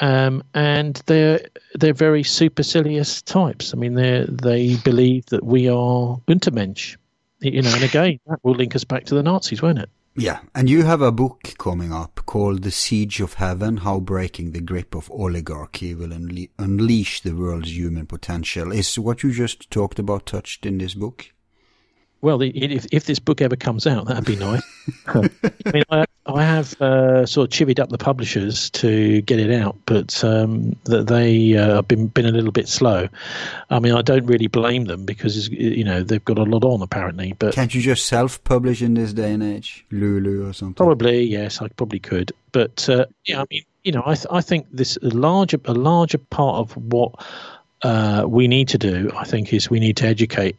Um, and they're they're very supercilious types. I mean, they they believe that we are Untermensch, you know. And again, that will link us back to the Nazis, won't it? Yeah, and you have a book coming up called The Siege of Heaven How Breaking the Grip of Oligarchy Will Unle- Unleash the World's Human Potential. Is what you just talked about touched in this book? Well, if, if this book ever comes out, that'd be nice. *laughs* I mean, I, I have uh, sort of chivied up the publishers to get it out, but um, that they uh, have been been a little bit slow. I mean, I don't really blame them because you know they've got a lot on apparently. But can't you just self-publish in this day and age, Lulu or something? Probably, yes, I probably could. But uh, yeah, I mean, you know, I th- I think this a larger a larger part of what uh, we need to do, I think, is we need to educate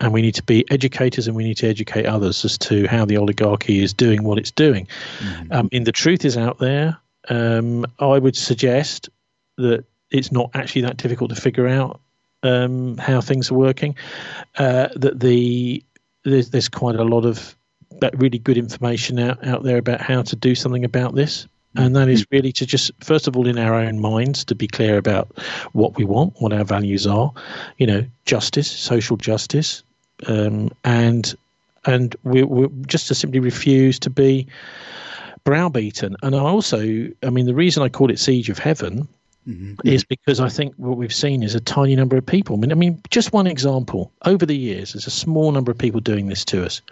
and we need to be educators and we need to educate others as to how the oligarchy is doing what it's doing. Mm-hmm. Um, and the truth is out there. Um, I would suggest that it's not actually that difficult to figure out um, how things are working. Uh, that the there's, there's, quite a lot of really good information out, out there about how to do something about this. And that is mm-hmm. really to just, first of all, in our own minds, to be clear about what we want, what our values are, you know, justice, social justice, um, and and we, we just to simply refuse to be browbeaten. And I also, I mean, the reason I called it Siege of Heaven mm-hmm. is because I think what we've seen is a tiny number of people. I mean, I mean, just one example. Over the years, there's a small number of people doing this to us.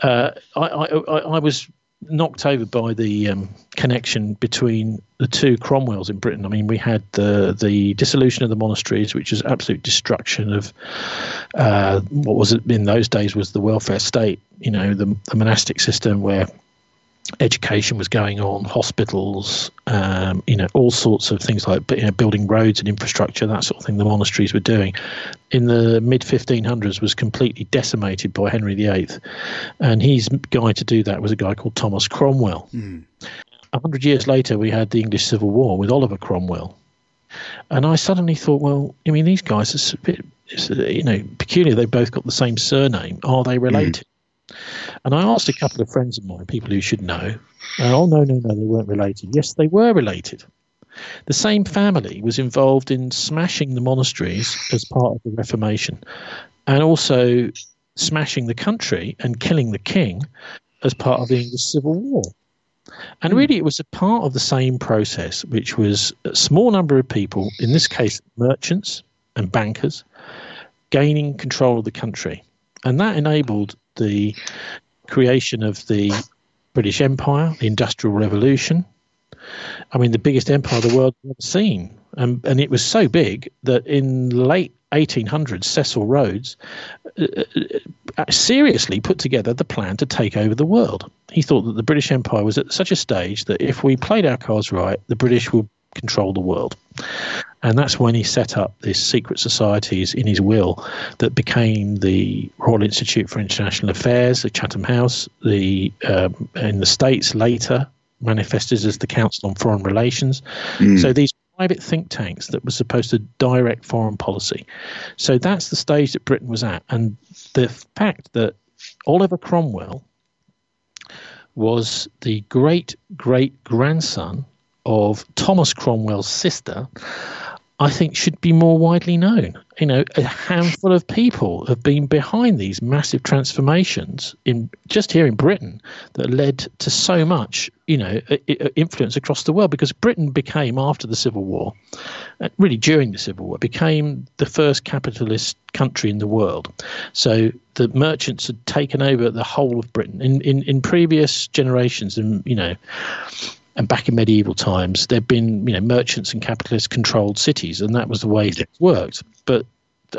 Uh, I, I, I, I was knocked over by the um, connection between the two Cromwells in Britain. I mean, we had the the dissolution of the monasteries, which was absolute destruction of uh, what was in those days was the welfare state. You know, the, the monastic system where education was going on, hospitals, um, you know, all sorts of things like you know, building roads and infrastructure, that sort of thing. The monasteries were doing in the mid 1500s was completely decimated by Henry VIII, and his guy to do that was a guy called Thomas Cromwell. Mm. A hundred years later, we had the English Civil War with Oliver Cromwell, and I suddenly thought, well, I mean, these guys are a bit, you know, peculiar. They both got the same surname. Are they related? Mm. And I asked a couple of friends of mine, people who should know, oh, no, no, no, they weren't related. Yes, they were related. The same family was involved in smashing the monasteries as part of the Reformation and also smashing the country and killing the king as part of the English Civil War. And hmm. really, it was a part of the same process, which was a small number of people, in this case, merchants and bankers, gaining control of the country. And that enabled the creation of the British Empire, the Industrial Revolution. I mean, the biggest empire the world had ever seen. And, and it was so big that in late 1800s, Cecil Rhodes uh, uh, seriously put together the plan to take over the world. He thought that the British Empire was at such a stage that if we played our cards right, the British would control the world. And that's when he set up these secret societies in his will that became the Royal Institute for International Affairs, the Chatham House, the um, in the States later manifested as the Council on Foreign Relations. Mm. So these private think tanks that were supposed to direct foreign policy. So that's the stage that Britain was at. And the fact that Oliver Cromwell was the great great grandson of Thomas Cromwell's sister, I think should be more widely known. You know, a handful of people have been behind these massive transformations in just here in Britain that led to so much, you know, influence across the world because Britain became after the Civil War, uh, really during the Civil War, became the first capitalist country in the world. So the merchants had taken over the whole of Britain in in, in previous generations, and you know and back in medieval times, there'd been you know merchants and capitalists controlled cities, and that was the way it worked. But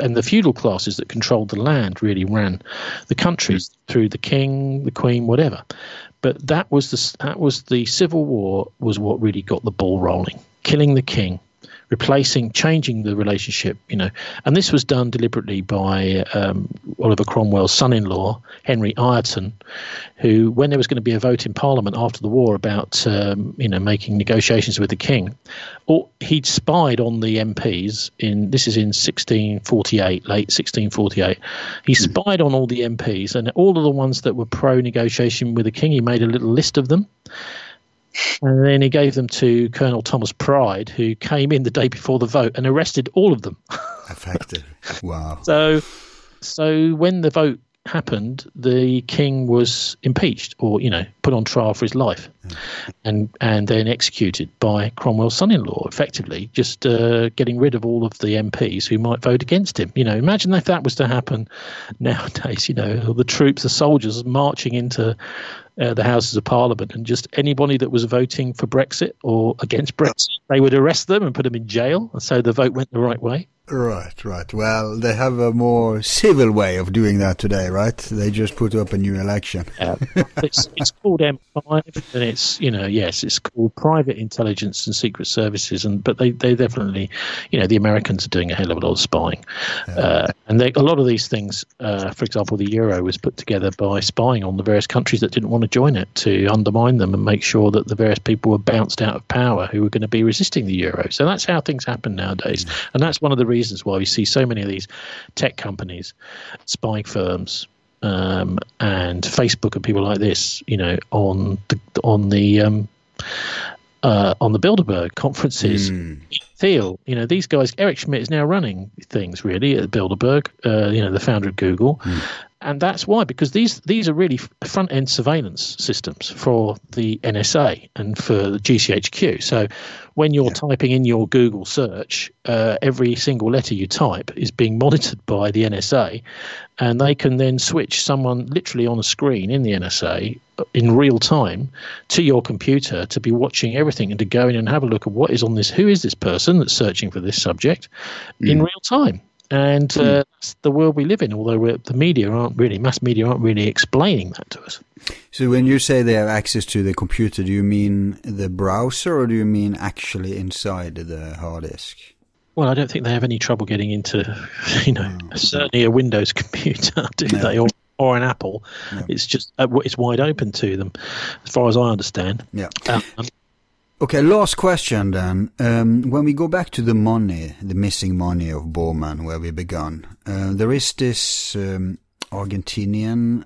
and the feudal classes that controlled the land really ran the countries mm. through the king, the queen, whatever. But that was the that was the civil war was what really got the ball rolling, killing the king replacing, changing the relationship, you know. And this was done deliberately by um, Oliver Cromwell's son-in-law, Henry Ireton, who, when there was going to be a vote in Parliament after the war about, um, you know, making negotiations with the king, or he'd spied on the MPs in this is in 1648, late 1648. He hmm. spied on all the MPs and all of the ones that were pro negotiation with the king. He made a little list of them and then he gave them to Colonel Thomas Pride, who came in the day before the vote and arrested all of them. *laughs* Effective. Wow. so, so when the vote happened, the king was impeached, or you know, put on trial for his life, and and then executed by Cromwell's son-in-law, effectively just uh, getting rid of all of the MPs who might vote against him. You know, imagine if that was to happen nowadays. You know, the troops, the soldiers marching into uh, the Houses of Parliament, and just anybody that was voting for Brexit or against Brexit, they would arrest them and put them in jail. And so the vote went the right way. Right, right. Well, they have a more civil way of doing that today, right? They just put up a new election. Yeah. it's, it's called MI5, and it's you know yes, it's called private intelligence and secret services, and but they they definitely, you know, the Americans are doing a hell of a lot of spying, yeah. uh, and they, a lot of these things, uh, for example, the euro was put together by spying on the various countries that didn't want to join it to undermine them and make sure that the various people were bounced out of power who were going to be resisting the euro. So that's how things happen nowadays, mm. and that's one of the reasons why we see so many of these tech companies, spy firms, um, and Facebook and people like this, you know, on the on the um, uh, on the Bilderberg conferences. Mm. Thiel, you know, these guys. Eric Schmidt is now running things really at Bilderberg. Uh, you know, the founder of Google, mm and that's why because these these are really front end surveillance systems for the NSA and for the GCHQ. So when you're yeah. typing in your Google search, uh, every single letter you type is being *laughs* monitored by the NSA, and they can then switch someone literally on a screen in the NSA uh, in real time to your computer to be watching everything and to go in and have a look at what is on this. Who is this person that's searching for this subject mm. in real time? And hmm. uh, that's the world we live in. Although the media aren't really, mass media aren't really explaining that to us. So when you say they have access to the computer, do you mean the browser, or do you mean actually inside the hard disk? Well, I don't think they have any trouble getting into, *laughs* you know, oh, certainly a Windows *laughs* computer, do no. they? Or, or an Apple. No. It's just uh, it's wide open to them, as far as I understand. Yeah. Um, Okay, last question then. Um, when we go back to the money, the missing money of Bormann, where we began, uh, there is this um, Argentinian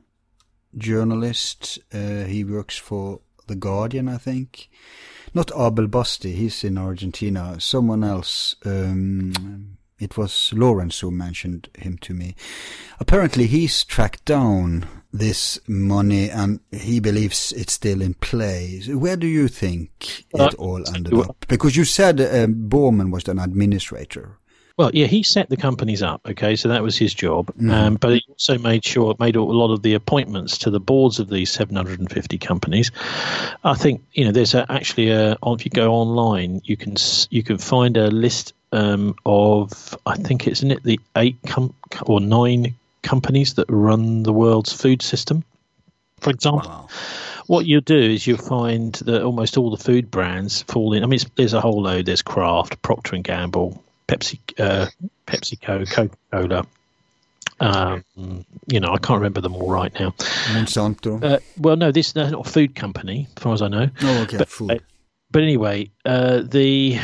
journalist. Uh, he works for The Guardian, I think. Not Abel Basti, he's in Argentina. Someone else. Um, it was Lawrence who mentioned him to me. Apparently, he's tracked down this money and he believes it's still in play. Where do you think it all ended up? Because you said uh, Bormann was an administrator. Well, yeah, he set the companies up. Okay, so that was his job. Mm. Um, but he also made sure made a lot of the appointments to the boards of these 750 companies. I think you know there's a, actually a if you go online, you can you can find a list um, of I think it's in it the eight com- or nine companies that run the world's food system. For example, wow. what you do is you find that almost all the food brands fall in. I mean, there's a whole load. There's Kraft, Procter and Gamble, Pepsi, uh, PepsiCo, Coca Cola. Um, you know, I can't remember them all right now. Monsanto. Uh, well, no, this is not a food company, as far as I know. Oh, okay, but, food. Uh, but anyway, uh, the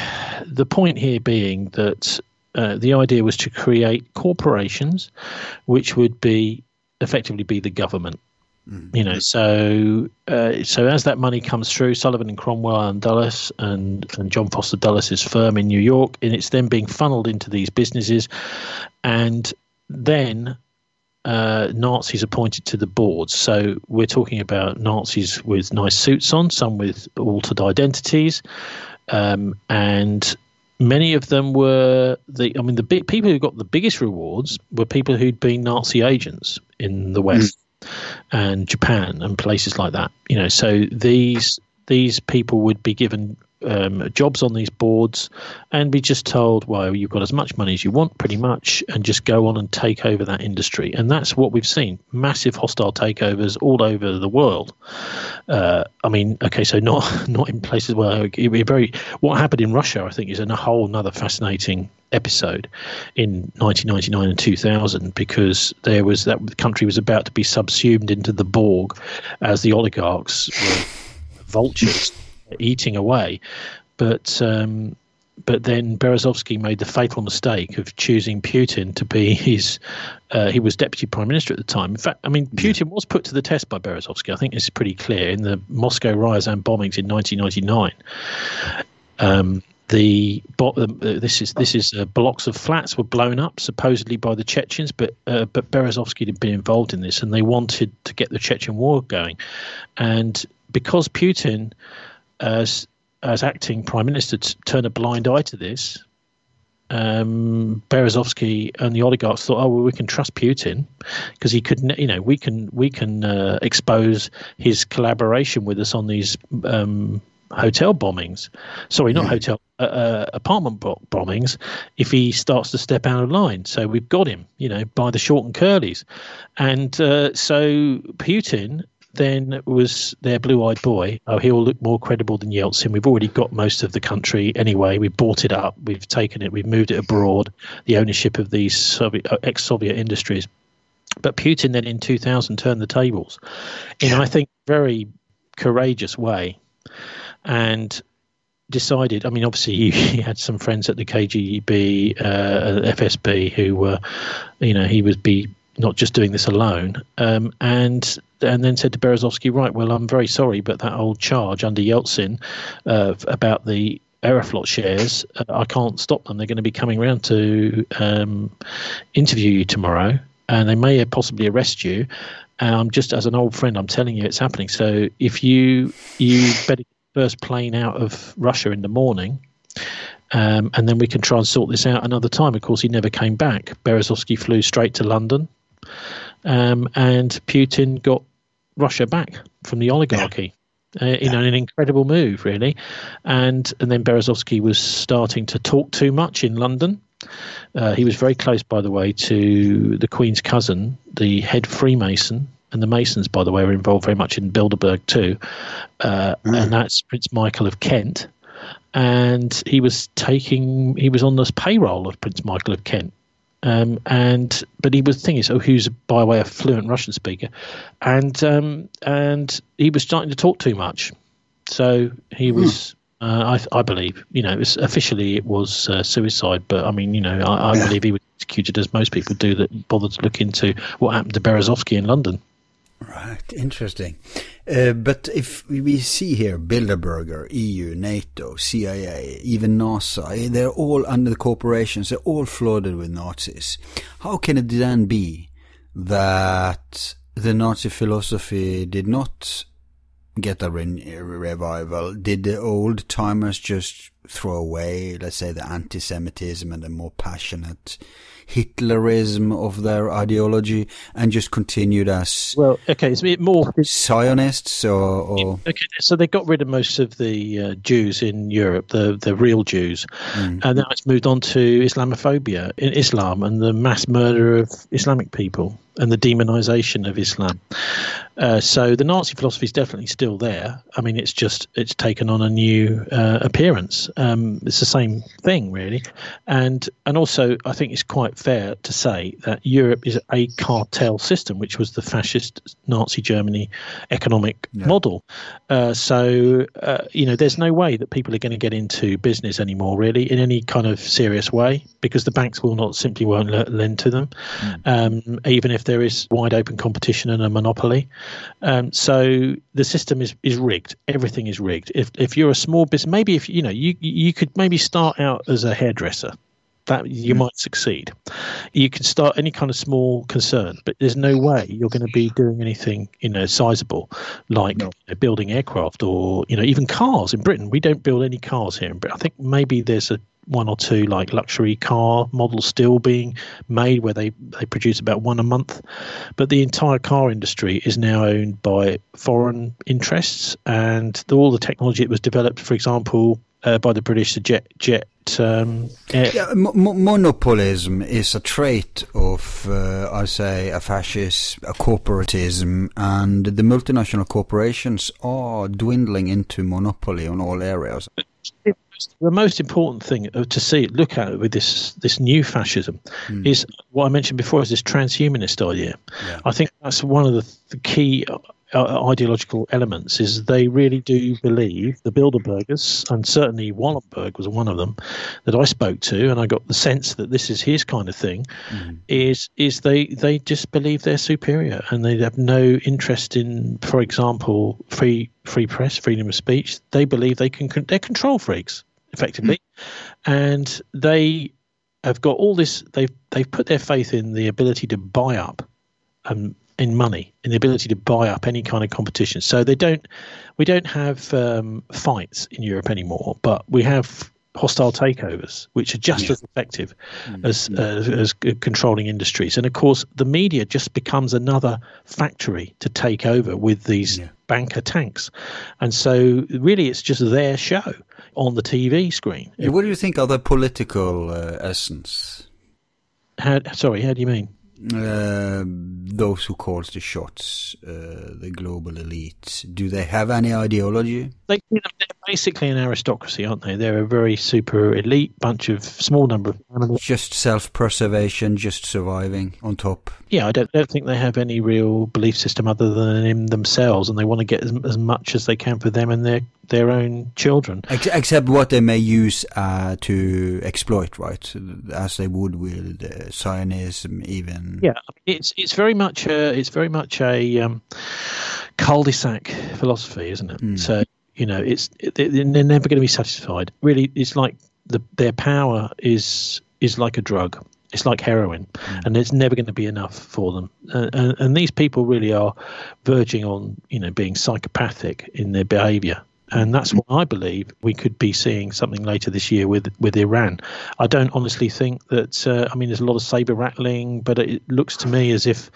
the point here being that uh, the idea was to create corporations, which would be effectively be the government. Mm-hmm. You know, so uh, so as that money comes through, Sullivan and Cromwell and Dulles and, and John Foster Dulles's firm in New York, and it's then being funneled into these businesses, and then uh, Nazis appointed to the boards. So we're talking about Nazis with nice suits on, some with altered identities, um, and many of them were the. I mean, the big people who got the biggest rewards were people who'd been Nazi agents in the West mm. and Japan and places like that. You know, so these these people would be given um, jobs on these boards and be just told, well, you've got as much money as you want, pretty much, and just go on and take over that industry. And that's what we've seen massive hostile takeovers all over the world. Uh, I mean, okay, so not *laughs* not in places where it be very. What happened in Russia, I think, is a whole another fascinating episode in 1999 and 2000 because there was that the country was about to be subsumed into the Borg as the oligarchs were vultures *laughs* eating away. But um, but then Berezovsky made the fatal mistake of choosing Putin to be his. Uh, he was deputy prime minister at the time. In fact, I mean, Putin was put to the test by Berezovsky. I think it's pretty clear in the Moscow riots and bombings in 1999. Um, the uh, this is this is uh, blocks of flats were blown up supposedly by the Chechens, but uh, but Berezovsky had been involved in this, and they wanted to get the Chechen war going, and because Putin, as as acting prime minister, t- turned a blind eye to this, um, Berezovsky and the oligarchs thought, oh well, we can trust Putin because he could, you know, we can we can uh, expose his collaboration with us on these um, hotel bombings. Sorry, not hotel uh, uh, apartment bombings. If he starts to step out of line, so we've got him, you know, by the short and curlies, and uh, so Putin then was their blue-eyed boy. Oh, he'll look more credible than Yeltsin. We've already got most of the country anyway. We've bought it up. We've taken it. We've moved it abroad. The ownership of these Soviet, uh, ex-Soviet industries. But Putin then in 2000 turned the tables in, I think, very courageous way and decided. I mean, obviously, *laughs* he, had some friends at the KGB, uh, FSB, who were, you know, he would be not just doing this alone, um, and and then said to Berezovsky, right, well, I'm very sorry, but that old charge under Yeltsin uh, about the Aeroflot shares, uh, I can't stop them. They're going to be coming around to um, interview you tomorrow, and they may possibly arrest you. Um, just as an old friend, I'm telling you it's happening. So if you you better first plane out of Russia in the morning. Um, and then we can try and sort this out another time. Of course, he never came back. Berezovsky flew straight to London, um, and Putin got Russia back from the oligarchy. Yeah. Uh, you know, an incredible move, really. And and then Berezovsky was starting to talk too much in London. Uh, he was very close, by the way, to the Queen's cousin, the head Freemason, and the Masons, by the way, were involved very much in Bilderberg too, uh, mm. and that's Prince Michael of Kent. And he was taking, he was on this payroll of Prince Michael of Kent. Um, and but he was the thing is, oh, who's by the way of fluent Russian speaker, and um, and he was starting to talk too much, so he mm. was. Uh, I, I, believe, you know, it was, officially it was uh, suicide, but I mean, you know, I, I yeah. believe he was executed as most people do that bother to look into what happened to Berezovsky in London. Right, interesting. Uh, but if we see here Bilderberger, EU, NATO, CIA, even NASA, they're all under the corporations, they're all flooded with Nazis. How can it then be that the Nazi philosophy did not get a re- revival? Did the old timers just throw away, let's say, the anti Semitism and the more passionate Hitlerism of their ideology and just continued as well. Okay, it's more Zionists or, or... okay. So they got rid of most of the uh, Jews in Europe, the the real Jews, mm. and now it's moved on to Islamophobia in Islam and the mass murder of Islamic people and the demonization of Islam. Uh, so the Nazi philosophy is definitely still there. I mean, it's just it's taken on a new uh, appearance. Um, it's the same thing, really, and and also I think it's quite fair to say that Europe is a cartel system, which was the fascist Nazi Germany economic yeah. model. Uh, so uh, you know, there's no way that people are going to get into business anymore, really, in any kind of serious way, because the banks will not simply won't lend to them, mm. um, even if there is wide open competition and a monopoly. Um, so the system is, is rigged. Everything is rigged. If if you're a small business, maybe if you know you you could maybe start out as a hairdresser. That you might succeed. You can start any kind of small concern, but there's no way you're going to be doing anything, you know, sizable, like no. you know, building aircraft or you know even cars. In Britain, we don't build any cars here. But I think maybe there's a one or two like luxury car models still being made where they, they produce about one a month. But the entire car industry is now owned by foreign interests, and all the technology that was developed, for example, uh, by the British, the jet jet. Um, air- Yeah, mo- monopolism is a trait of, uh, I say, a fascist, a corporatism, and the multinational corporations are dwindling into monopoly on all areas. the most important thing uh, to see, look at with this this new fascism, is what I mentioned before, is this transhumanist idea. Yeah. I think that's one of the, the key uh, ideological elements. Is they really do believe the Bilderbergers, and certainly Wallenberg was one of them that I spoke to, and I got the sense that this is his kind of thing. Is is they they just believe they're superior, and they have no interest in, for example, free free press, freedom of speech. They believe they can they're control freaks effectively, and they have got all this. They've they've put their faith in the ability to buy up, um, in money, in the ability to buy up any kind of competition. So they don't. We don't have um, fights in Europe anymore, but we have hostile takeovers, which are just as effective as, uh, as controlling industries. And of course, the media just becomes another factory to take over with these Yeah. banker tanks. And so, really, it's just their show on the TV screen. What do you think are the political uh, essence? How, sorry, how do you mean? Uh, those who calls the shots, uh, the global elite, do they have any ideology? They, they're basically an aristocracy, aren't they? They're a very super elite bunch of small number of animals. Just self-preservation, just surviving on top. Yeah, I don't, don't think they have any real belief system other than in themselves, and they want to get as, as much as they can for them and their their own children. Except what they may use uh, to exploit, right? As they would with uh, Zionism, even. Yeah, it's it's very much a, it's very much a um, cul-de-sac philosophy, isn't it? So you know, it's they're never going to be satisfied. Really, it's like the their power is is like a drug. It's like heroin, and it's never going to be enough for them. Uh, and, and these people really are verging on, you know, being psychopathic in their behaviour. And that's what I believe we could be seeing something later this year with with Iran. I don't honestly think that. Uh, I mean, there's a lot of saber rattling, but it looks to me as if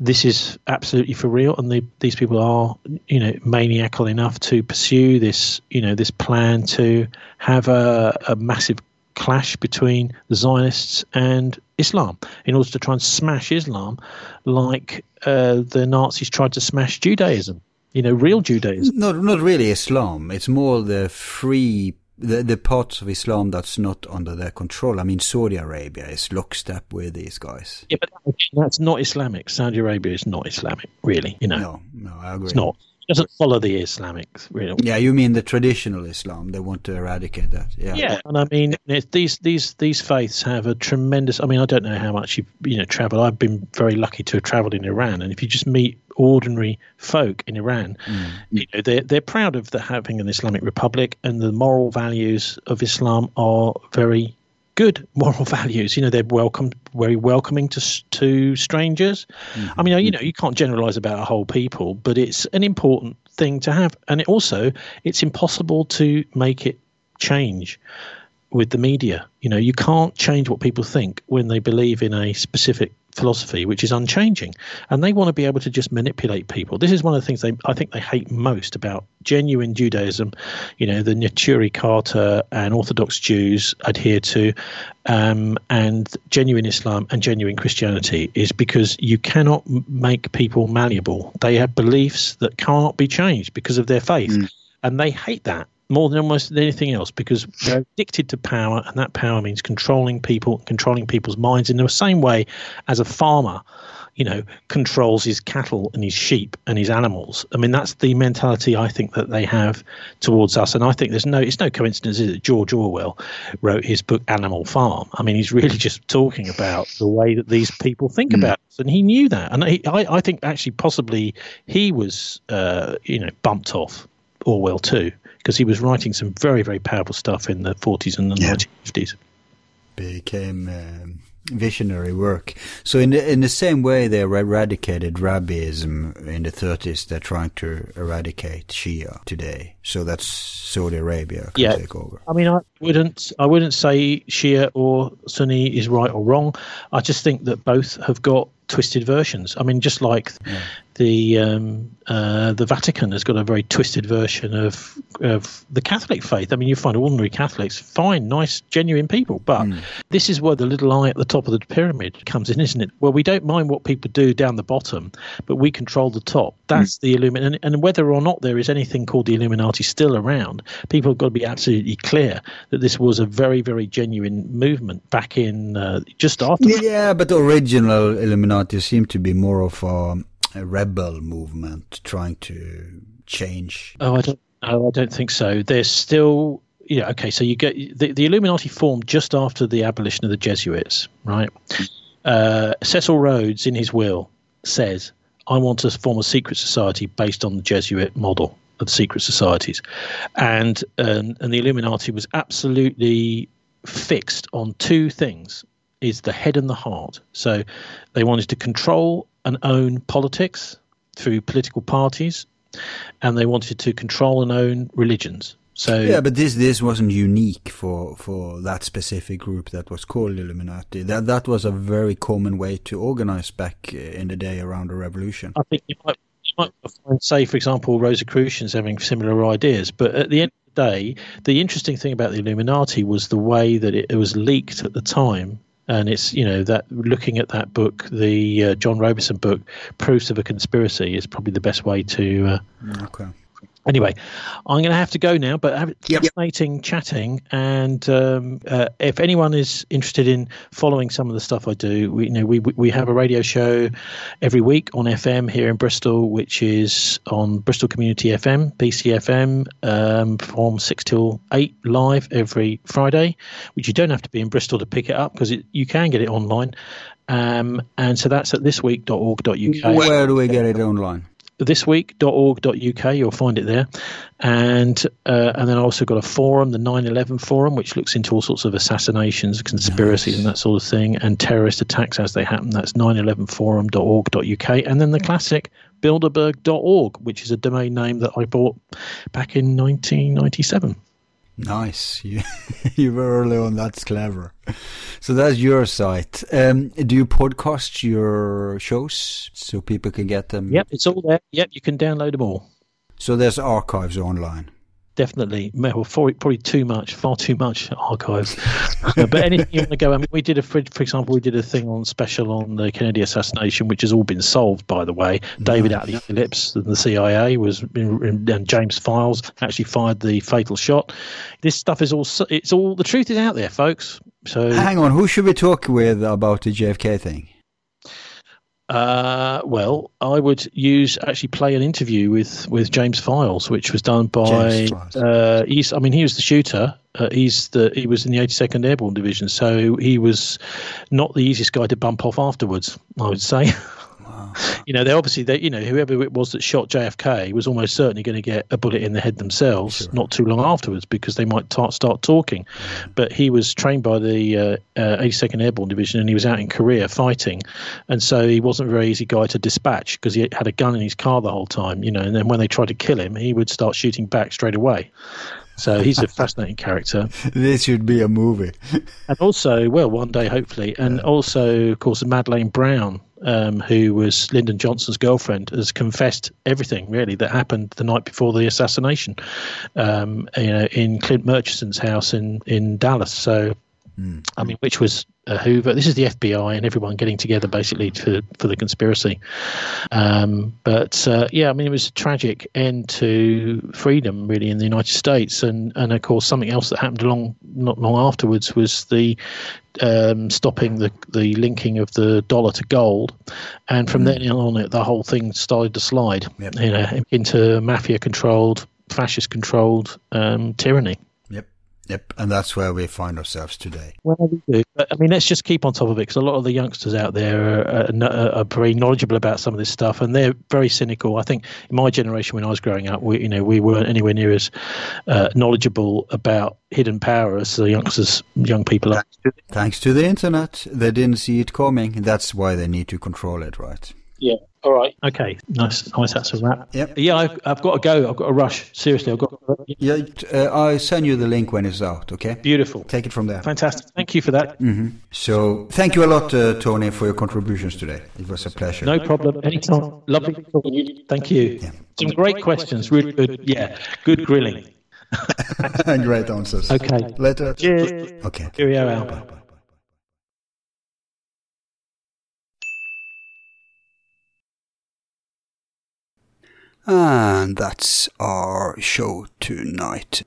this is absolutely for real, and the, these people are, you know, maniacal enough to pursue this, you know, this plan to have a, a massive clash between the Zionists and Islam in order to try and smash Islam, like uh, the Nazis tried to smash Judaism. You know, real Judaism. Not, not really Islam. It's more the free, the, the parts of Islam that's not under their control. I mean, Saudi Arabia is lockstep with these guys. Yeah, but that's not Islamic. Saudi Arabia is not Islamic, really. You know, No, no, I agree. it's not. It doesn't follow the Islamic, really. Yeah, you mean the traditional Islam? They want to eradicate that. Yeah. Yeah, and I mean these these these faiths have a tremendous. I mean, I don't know how much you you know travel. I've been very lucky to have travelled in Iran, and if you just meet ordinary folk in Iran, mm. you know they're they're proud of the, having an Islamic republic, and the moral values of Islam are very good *laughs* moral values. You know, they're welcome, very welcoming to to strangers. Mm-hmm. I mean, you mm-hmm. know, you can't generalize about a whole people, but it's an important thing to have, and it also it's impossible to make it change with the media. You know, you can't change what people think when they believe in a specific philosophy which is unchanging. And they want to be able to just manipulate people. This is one of the things they i think they hate most about genuine judaism. You know the Neturei Karta and orthodox jews adhere to um, and genuine islam and genuine christianity is because you cannot make people malleable. They have beliefs that cannot be changed because of their faith. And they hate that more than almost anything else because they're addicted to power, and that power means controlling people, controlling people's minds in the same way as a farmer, you know, controls his cattle and his sheep and his animals. I mean, that's the mentality I think that they have towards us, and I think there's no, it's no coincidence is it? George Orwell wrote his book Animal Farm. I mean, he's really *laughs* just talking about the way that these people think about us, and he knew that, and he, I, I think actually possibly he was, uh, you know, bumped off Orwell too, because he was writing some very, very powerful stuff in the 40s and the Yeah. 1950s. became um, visionary work. So in the, in the same way they eradicated Rabbiism in the 30s, they're trying to eradicate Shia today. So that's Saudi Arabia can Yeah. take over. I mean, I wouldn't, I wouldn't say Shia or Sunni is right or wrong. I just think that both have got twisted versions. I mean, just like the um, uh, the Vatican has got a very twisted version of of the Catholic faith. I mean, you find ordinary Catholics, fine, nice, genuine people, but mm. this is where the little eye at the top of the pyramid comes in, isn't it? Well, we don't mind what people do down the bottom, but we control the top. That's mm. the Illuminati, and, and whether or not there is anything called the Illuminati still around, people have got to be absolutely clear that this was a very, very genuine movement back in uh, just after. Yeah, but the original Illuminati seemed to be more of a a rebel movement trying to change? Oh, I don't. Oh, I don't think so. There's still yeah, okay, so you get the, the Illuminati formed just after the abolition of the Jesuits, right? Uh, Cecil Rhodes, in his will, says, I want to form a secret society based on the Jesuit model of secret societies. And, um, and the Illuminati was absolutely fixed on two things is the head and the heart. So they wanted to control and own politics through political parties, and they wanted to control and own religions. So yeah, but this this wasn't unique for for that specific group that was called Illuminati. That that was a very common way to organize back uh, in the day around the revolution. I think you might, you might find, say, for example, Rosicrucians having similar ideas, but at the end of the day, the interesting thing about the Illuminati was the way that it, it was leaked at the time and it's you know that looking at that book, the uh, John Robison book, proofs of a conspiracy is probably the best way to. Uh, okay. Anyway, I'm going to have to go now, but have, yep. fascinating chatting. And um, uh, if anyone is interested in following some of the stuff I do, we you know we we have a radio show every week on FM here in Bristol, which is on Bristol Community FM, BCFM, um, from six till eight live every Friday. Which you don't have to be in Bristol to pick it up because you can get it online. Um, and so that's at thisweek.org.uk. Where do we get it online? thisweek.org.uk. You'll find it there, and uh, and then I also got a forum, the 9/11 forum, which looks into all sorts of assassinations, conspiracies, nice. and that sort of thing, and terrorist attacks as they happen. That's 911forum.org.uk, and then the classic bilderberg.org, which is a domain name that I bought back in 1997. Nice. *laughs* You, you were early on. That's clever. So that's your site. Um, do you podcast your shows so people can get them? Yep, it's all there. Yep, you can download them all. So there's archives online definitely well, probably too much, far too much archives. but anything you want to go, I mean, we did a, for, for example, we did a thing on special on the Kennedy assassination, which has all been solved, by the way. Nice. David Atlee Phillips and the CIA was, and James Files actually fired the fatal shot. This stuff is all, it's all, the truth is out there, folks. So hang on, who should we talk with about the JFK thing? Uh, well, I would use actually play an interview with, with James Files, which was done by. Uh, he's, I mean, he was the shooter. Uh, he's the he was in the 82nd Airborne Division, so he was not the easiest guy to bump off afterwards. I would say. *laughs* *sighs* You know, they obviously, they, you know, whoever it was that shot JFK was almost certainly going to get a bullet in the head themselves sure. not too long afterwards because they might t- start talking. Mm. But he was trained by the uh, uh, 82nd Airborne Division and he was out in Korea fighting. And so he wasn't a very easy guy to dispatch because he had a gun in his car the whole time, you know, and then when they tried to kill him, he would start shooting back straight away. So he's a *laughs* fascinating character. This should be a movie. and also, well, one day hopefully, and yeah. also, of course, Madeleine Brown, um, who was Lyndon Johnson's girlfriend, has confessed everything really that happened the night before the assassination, um, you know, in Clint Murchison's house in in Dallas. So Mm. I mean, which was uh, Hoover. This is the FBI and everyone getting together basically for for the conspiracy. Um, but uh, yeah, I mean, it was a tragic end to freedom, really, in the United States, and and of course something else that happened along not long afterwards was the um, stopping the the linking of the dollar to gold, and from mm. then on, it, the whole thing started to slide, yep. you know, into mafia controlled, fascist controlled um, tyranny. Yep, and that's where we find ourselves today. Well, we do. But, I mean, let's just keep on top of it because a lot of the youngsters out there are, are, are, very knowledgeable about some of this stuff, and they're very cynical. I think in my generation, when I was growing up, we you know we weren't anywhere near as uh, knowledgeable about hidden power as the youngsters, young people are. Thanks to the internet, they didn't see it coming. That's why they need to control it, right? Yeah, All right. Okay, nice, nice. That's a wrap. Yep. Yeah, I've, I've got to go. I've got to rush. Seriously, I've got. Yeah, uh, I send you the link when it's out. Okay. Beautiful. Take it from there. Fantastic. Thank you for that. So thank you a lot, uh, Tony, for your contributions today. It was a pleasure. No problem. Anytime. Lovely. to talk. Thank you. Some great questions. Really good. Yeah. Good grilling. And *laughs* great answers. Okay. Later. Cheers. Okay. Cheerio, Al. And that's our show tonight.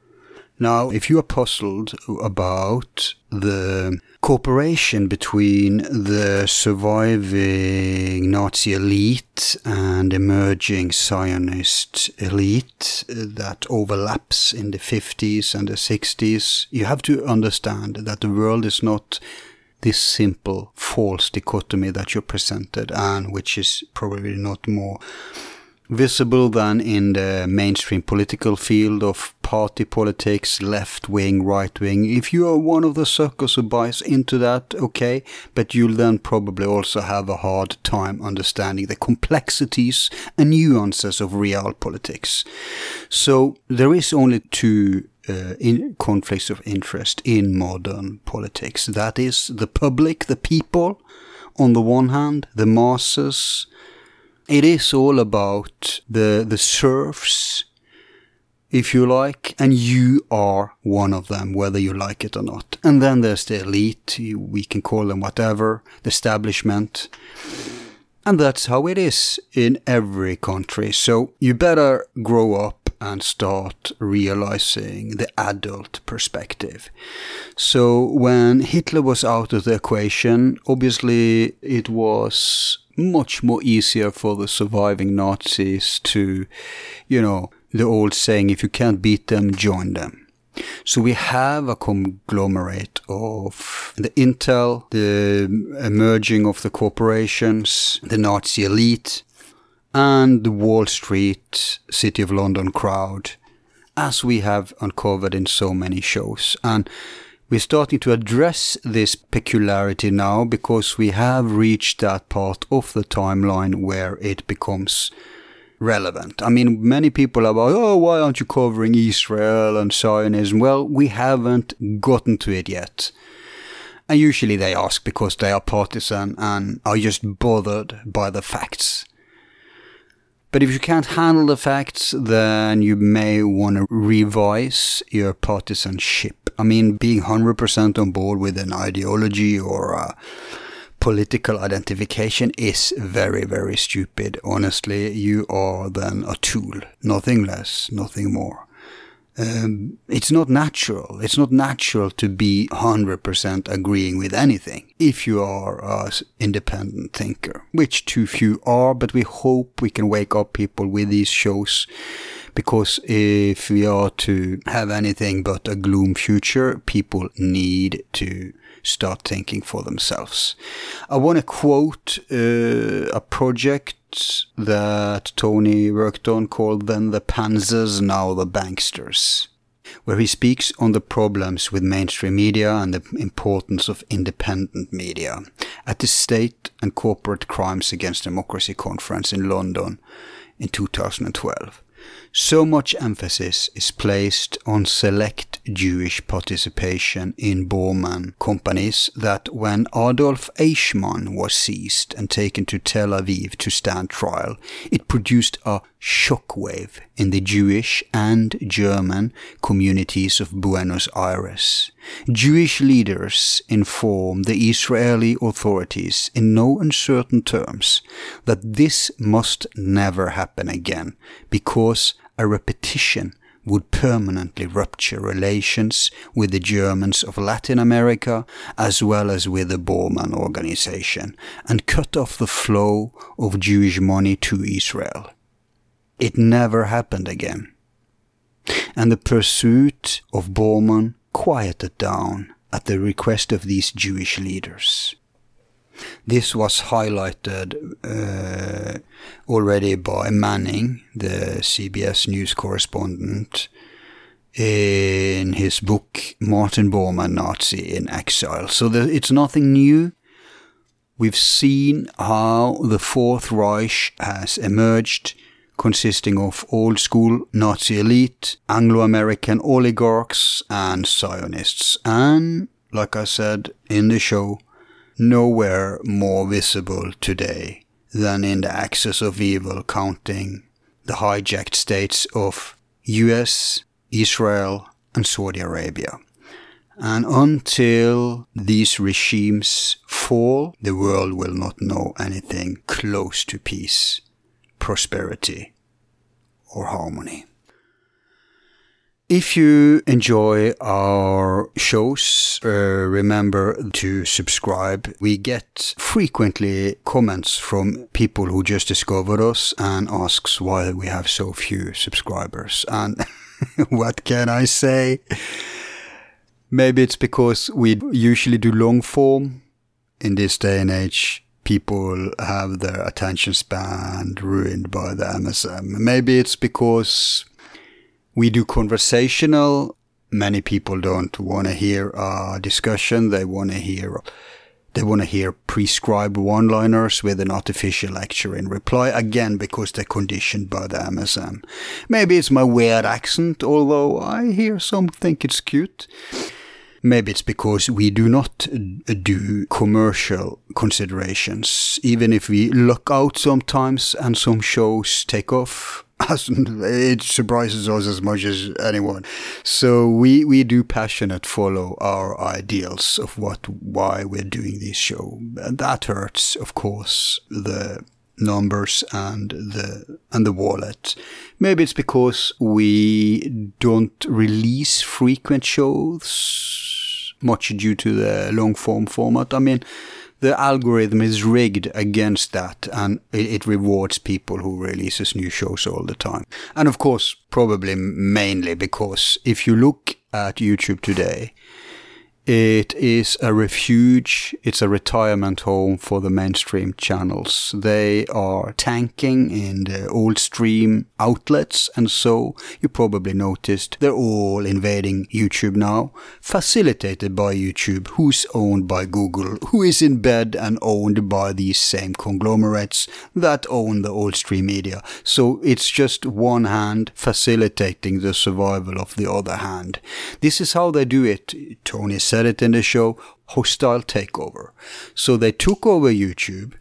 Now, if you are puzzled about the cooperation between the surviving Nazi elite and emerging Zionist elite that overlaps in the 50s and the 60s, you have to understand that the world is not this simple false dichotomy that you're presented and which is probably not more visible than in the mainstream political field of party politics, left wing, right wing. If you are one of the suckers who buys into that, okay, but you'll then probably also have a hard time understanding the complexities and nuances of real politics. So there is only two uh, in conflicts of interest in modern politics. That is the public, the people, on the one hand, the masses, it is all about the the serfs, if you like, and you are one of them, whether you like it or not. And then there's the elite, we can call them whatever, the establishment. And that's how it is in every country. So you better grow up and start realizing the adult perspective. So when Hitler was out of the equation, obviously it was much more easier for the surviving Nazis to, you know, the old saying, if you can't beat them, join them. So we have a conglomerate of the intel, the emerging of the corporations, the Nazi elite, and the Wall Street, City of London crowd, as we have uncovered in so many shows. And we're starting to address this peculiarity now because we have reached that part of the timeline where it becomes relevant. I mean, many people are about, oh, why aren't you covering Israel and Zionism? Well, we haven't gotten to it yet. And usually they ask because they are partisan and are just bothered by the facts. But if you can't handle the facts, then you may want to revise your partisanship. I mean, being 100% on board with an ideology or a political identification is very, very stupid. Honestly, you are then a tool. Nothing less, nothing more. Um, it's not natural. It's not natural to be 100% agreeing with anything if you are an independent thinker, which too few are, but we hope we can wake up people with these shows because if we are to have anything but a gloom future, people need to start thinking for themselves. I want to quote uh, a project that Tony worked on called Then the Panzers, Now the Banksters, where he speaks on the problems with mainstream media and the importance of independent media at the State and Corporate Crimes Against Democracy conference in London in 2012. So much emphasis is placed on select Jewish participation in Bormann companies that when Adolf Eichmann was seized and taken to Tel Aviv to stand trial, it produced a shockwave in the Jewish and German communities of Buenos Aires. Jewish leaders inform the Israeli authorities in no uncertain terms that this must never happen again because a repetition would permanently rupture relations with the Germans of Latin America as well as with the Bormann organization and cut off the flow of Jewish money to Israel. It never happened again. And the pursuit of Bormann quieted down at the request of these Jewish leaders. This was highlighted uh, already by Manning, the CBS News correspondent, in his book Martin Bormann Nazi in Exile. So the, it's nothing new. We've seen how the Fourth Reich has emerged, consisting of old school Nazi elite, Anglo American oligarchs, and Zionists. And, like I said in the show, nowhere more visible today than in the axis of evil counting the hijacked states of US, Israel, and Saudi Arabia. And until these regimes fall, the world will not know anything close to peace, prosperity, or harmony. If you enjoy our shows, uh, remember to subscribe. We get frequently comments from people who just discovered us and asks why we have so few subscribers. And *laughs* what can I say? Maybe it's because we usually do long form. In this day and age, people have their attention span ruined by the MSM. Maybe it's because we do conversational. Many people don't want to hear a discussion. They want to hear, they want to hear prescribed one-liners with an artificial lecture in reply. Again, because they're conditioned by the MSM. Maybe it's my weird accent, although I hear some think it's cute. Maybe it's because we do not do commercial considerations, even if we luck out sometimes and some shows take off. *laughs* It surprises us as much as anyone. So we, we do passionate follow our ideals of what why we're doing this show. And that hurts, of course, the numbers and the and the wallet. Maybe it's because we don't release frequent shows much due to the long form format. I mean, the algorithm is rigged against that and it, rewards people who releases new shows all the time. And of course, probably mainly because if you look at YouTube today, it is a refuge, it's a retirement home for the mainstream channels. They are tanking in the old stream outlets, and so you probably noticed they're all invading YouTube now, facilitated by YouTube, who's owned by Google, who is in bed and owned by these same conglomerates that own the old stream media. So it's just one hand facilitating the survival of the other hand. This is how they do it. Tony said it in the show, hostile takeover. So they took over YouTube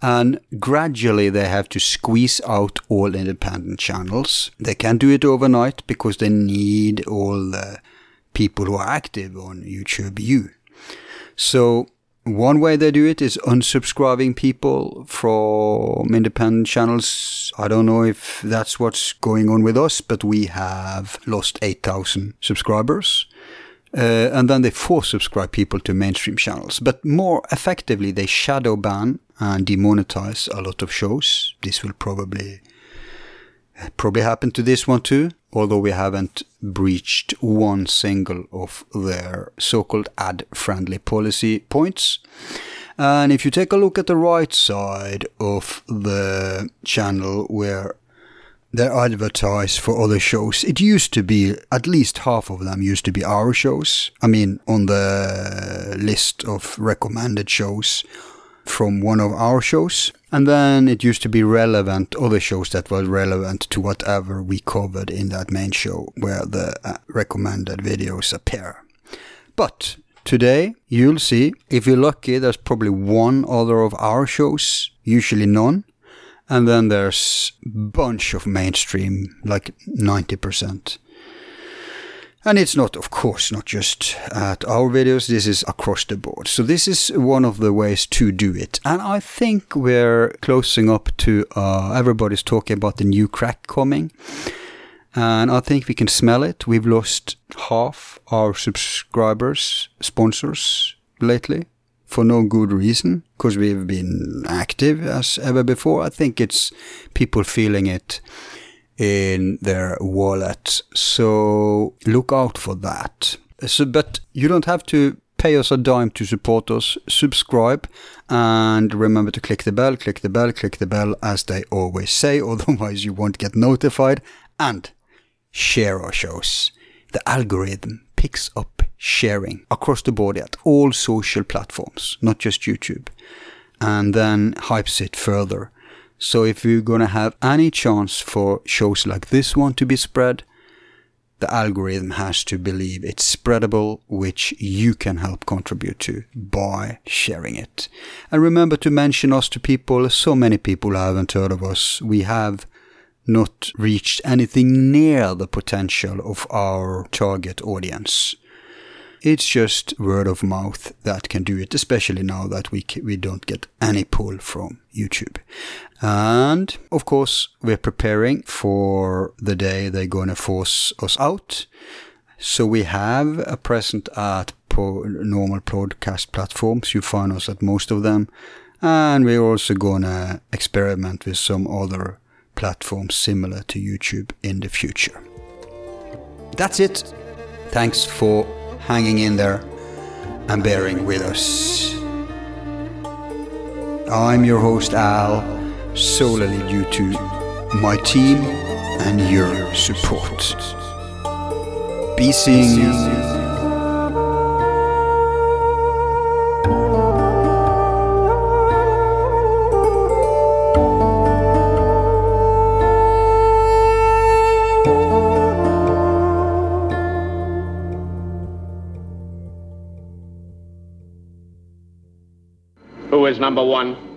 and gradually they have to squeeze out all independent channels. They can't do it overnight because they need all the people who are active on YouTube U. So one way they do it is unsubscribing people from independent channels. I don't know if that's what's going on with us, but we have lost 8,000 subscribers. Uh, and then they force subscribe people to mainstream channels. But more effectively, they shadow ban and demonetize a lot of shows. This will probably probably happen to this one too, although we haven't breached one single of their so-called ad-friendly policy points. And if you take a look at the right side of the channel where they advertise for other shows. It used to be, at least half of them used to be our shows. I mean, on the list of recommended shows from one of our shows. And then it used to be relevant, other shows that were relevant to whatever we covered in that main show where the uh, recommended videos appear. But today you'll see, if you're lucky, there's probably one other of our shows, usually none and then there's bunch of mainstream, like 90%. And it's not, of course, not just at our videos, this is across the board. So this is one of the ways to do it. And I think we're closing up to, uh, everybody's talking about the new crack coming. And I think we can smell it. We've lost half our subscribers, sponsors lately for no good reason, because we've been active as ever before. I think it's people feeling it in their wallet. So look out for that. So, but you don't have to pay us a dime to support us. Subscribe and remember to click the bell, click the bell, click the bell, as they always say. *laughs* Otherwise, you won't get notified. And share our shows. The algorithm picks up sharing across the board at all social platforms, not just YouTube. and then hypes it further. So if you're going to have any chance for shows like this one to be spread, the algorithm has to believe it's spreadable, which you can help contribute to by sharing it. And remember to mention us to people. So many people haven't heard of us. We have not reached anything near the potential of our target audience. It's just word of mouth that can do it, especially now that we we don't get any pull from YouTube. And of course, we're preparing for the day they're going to force us out. So we have a present at normal podcast platforms. You find us at most of them. And we're also going to experiment with some other platforms similar to YouTube in the future. That's it. Thanks for hanging in there and bearing with us. I'm your host, Al, solely due to my team and your support. Be seeing you. Number one.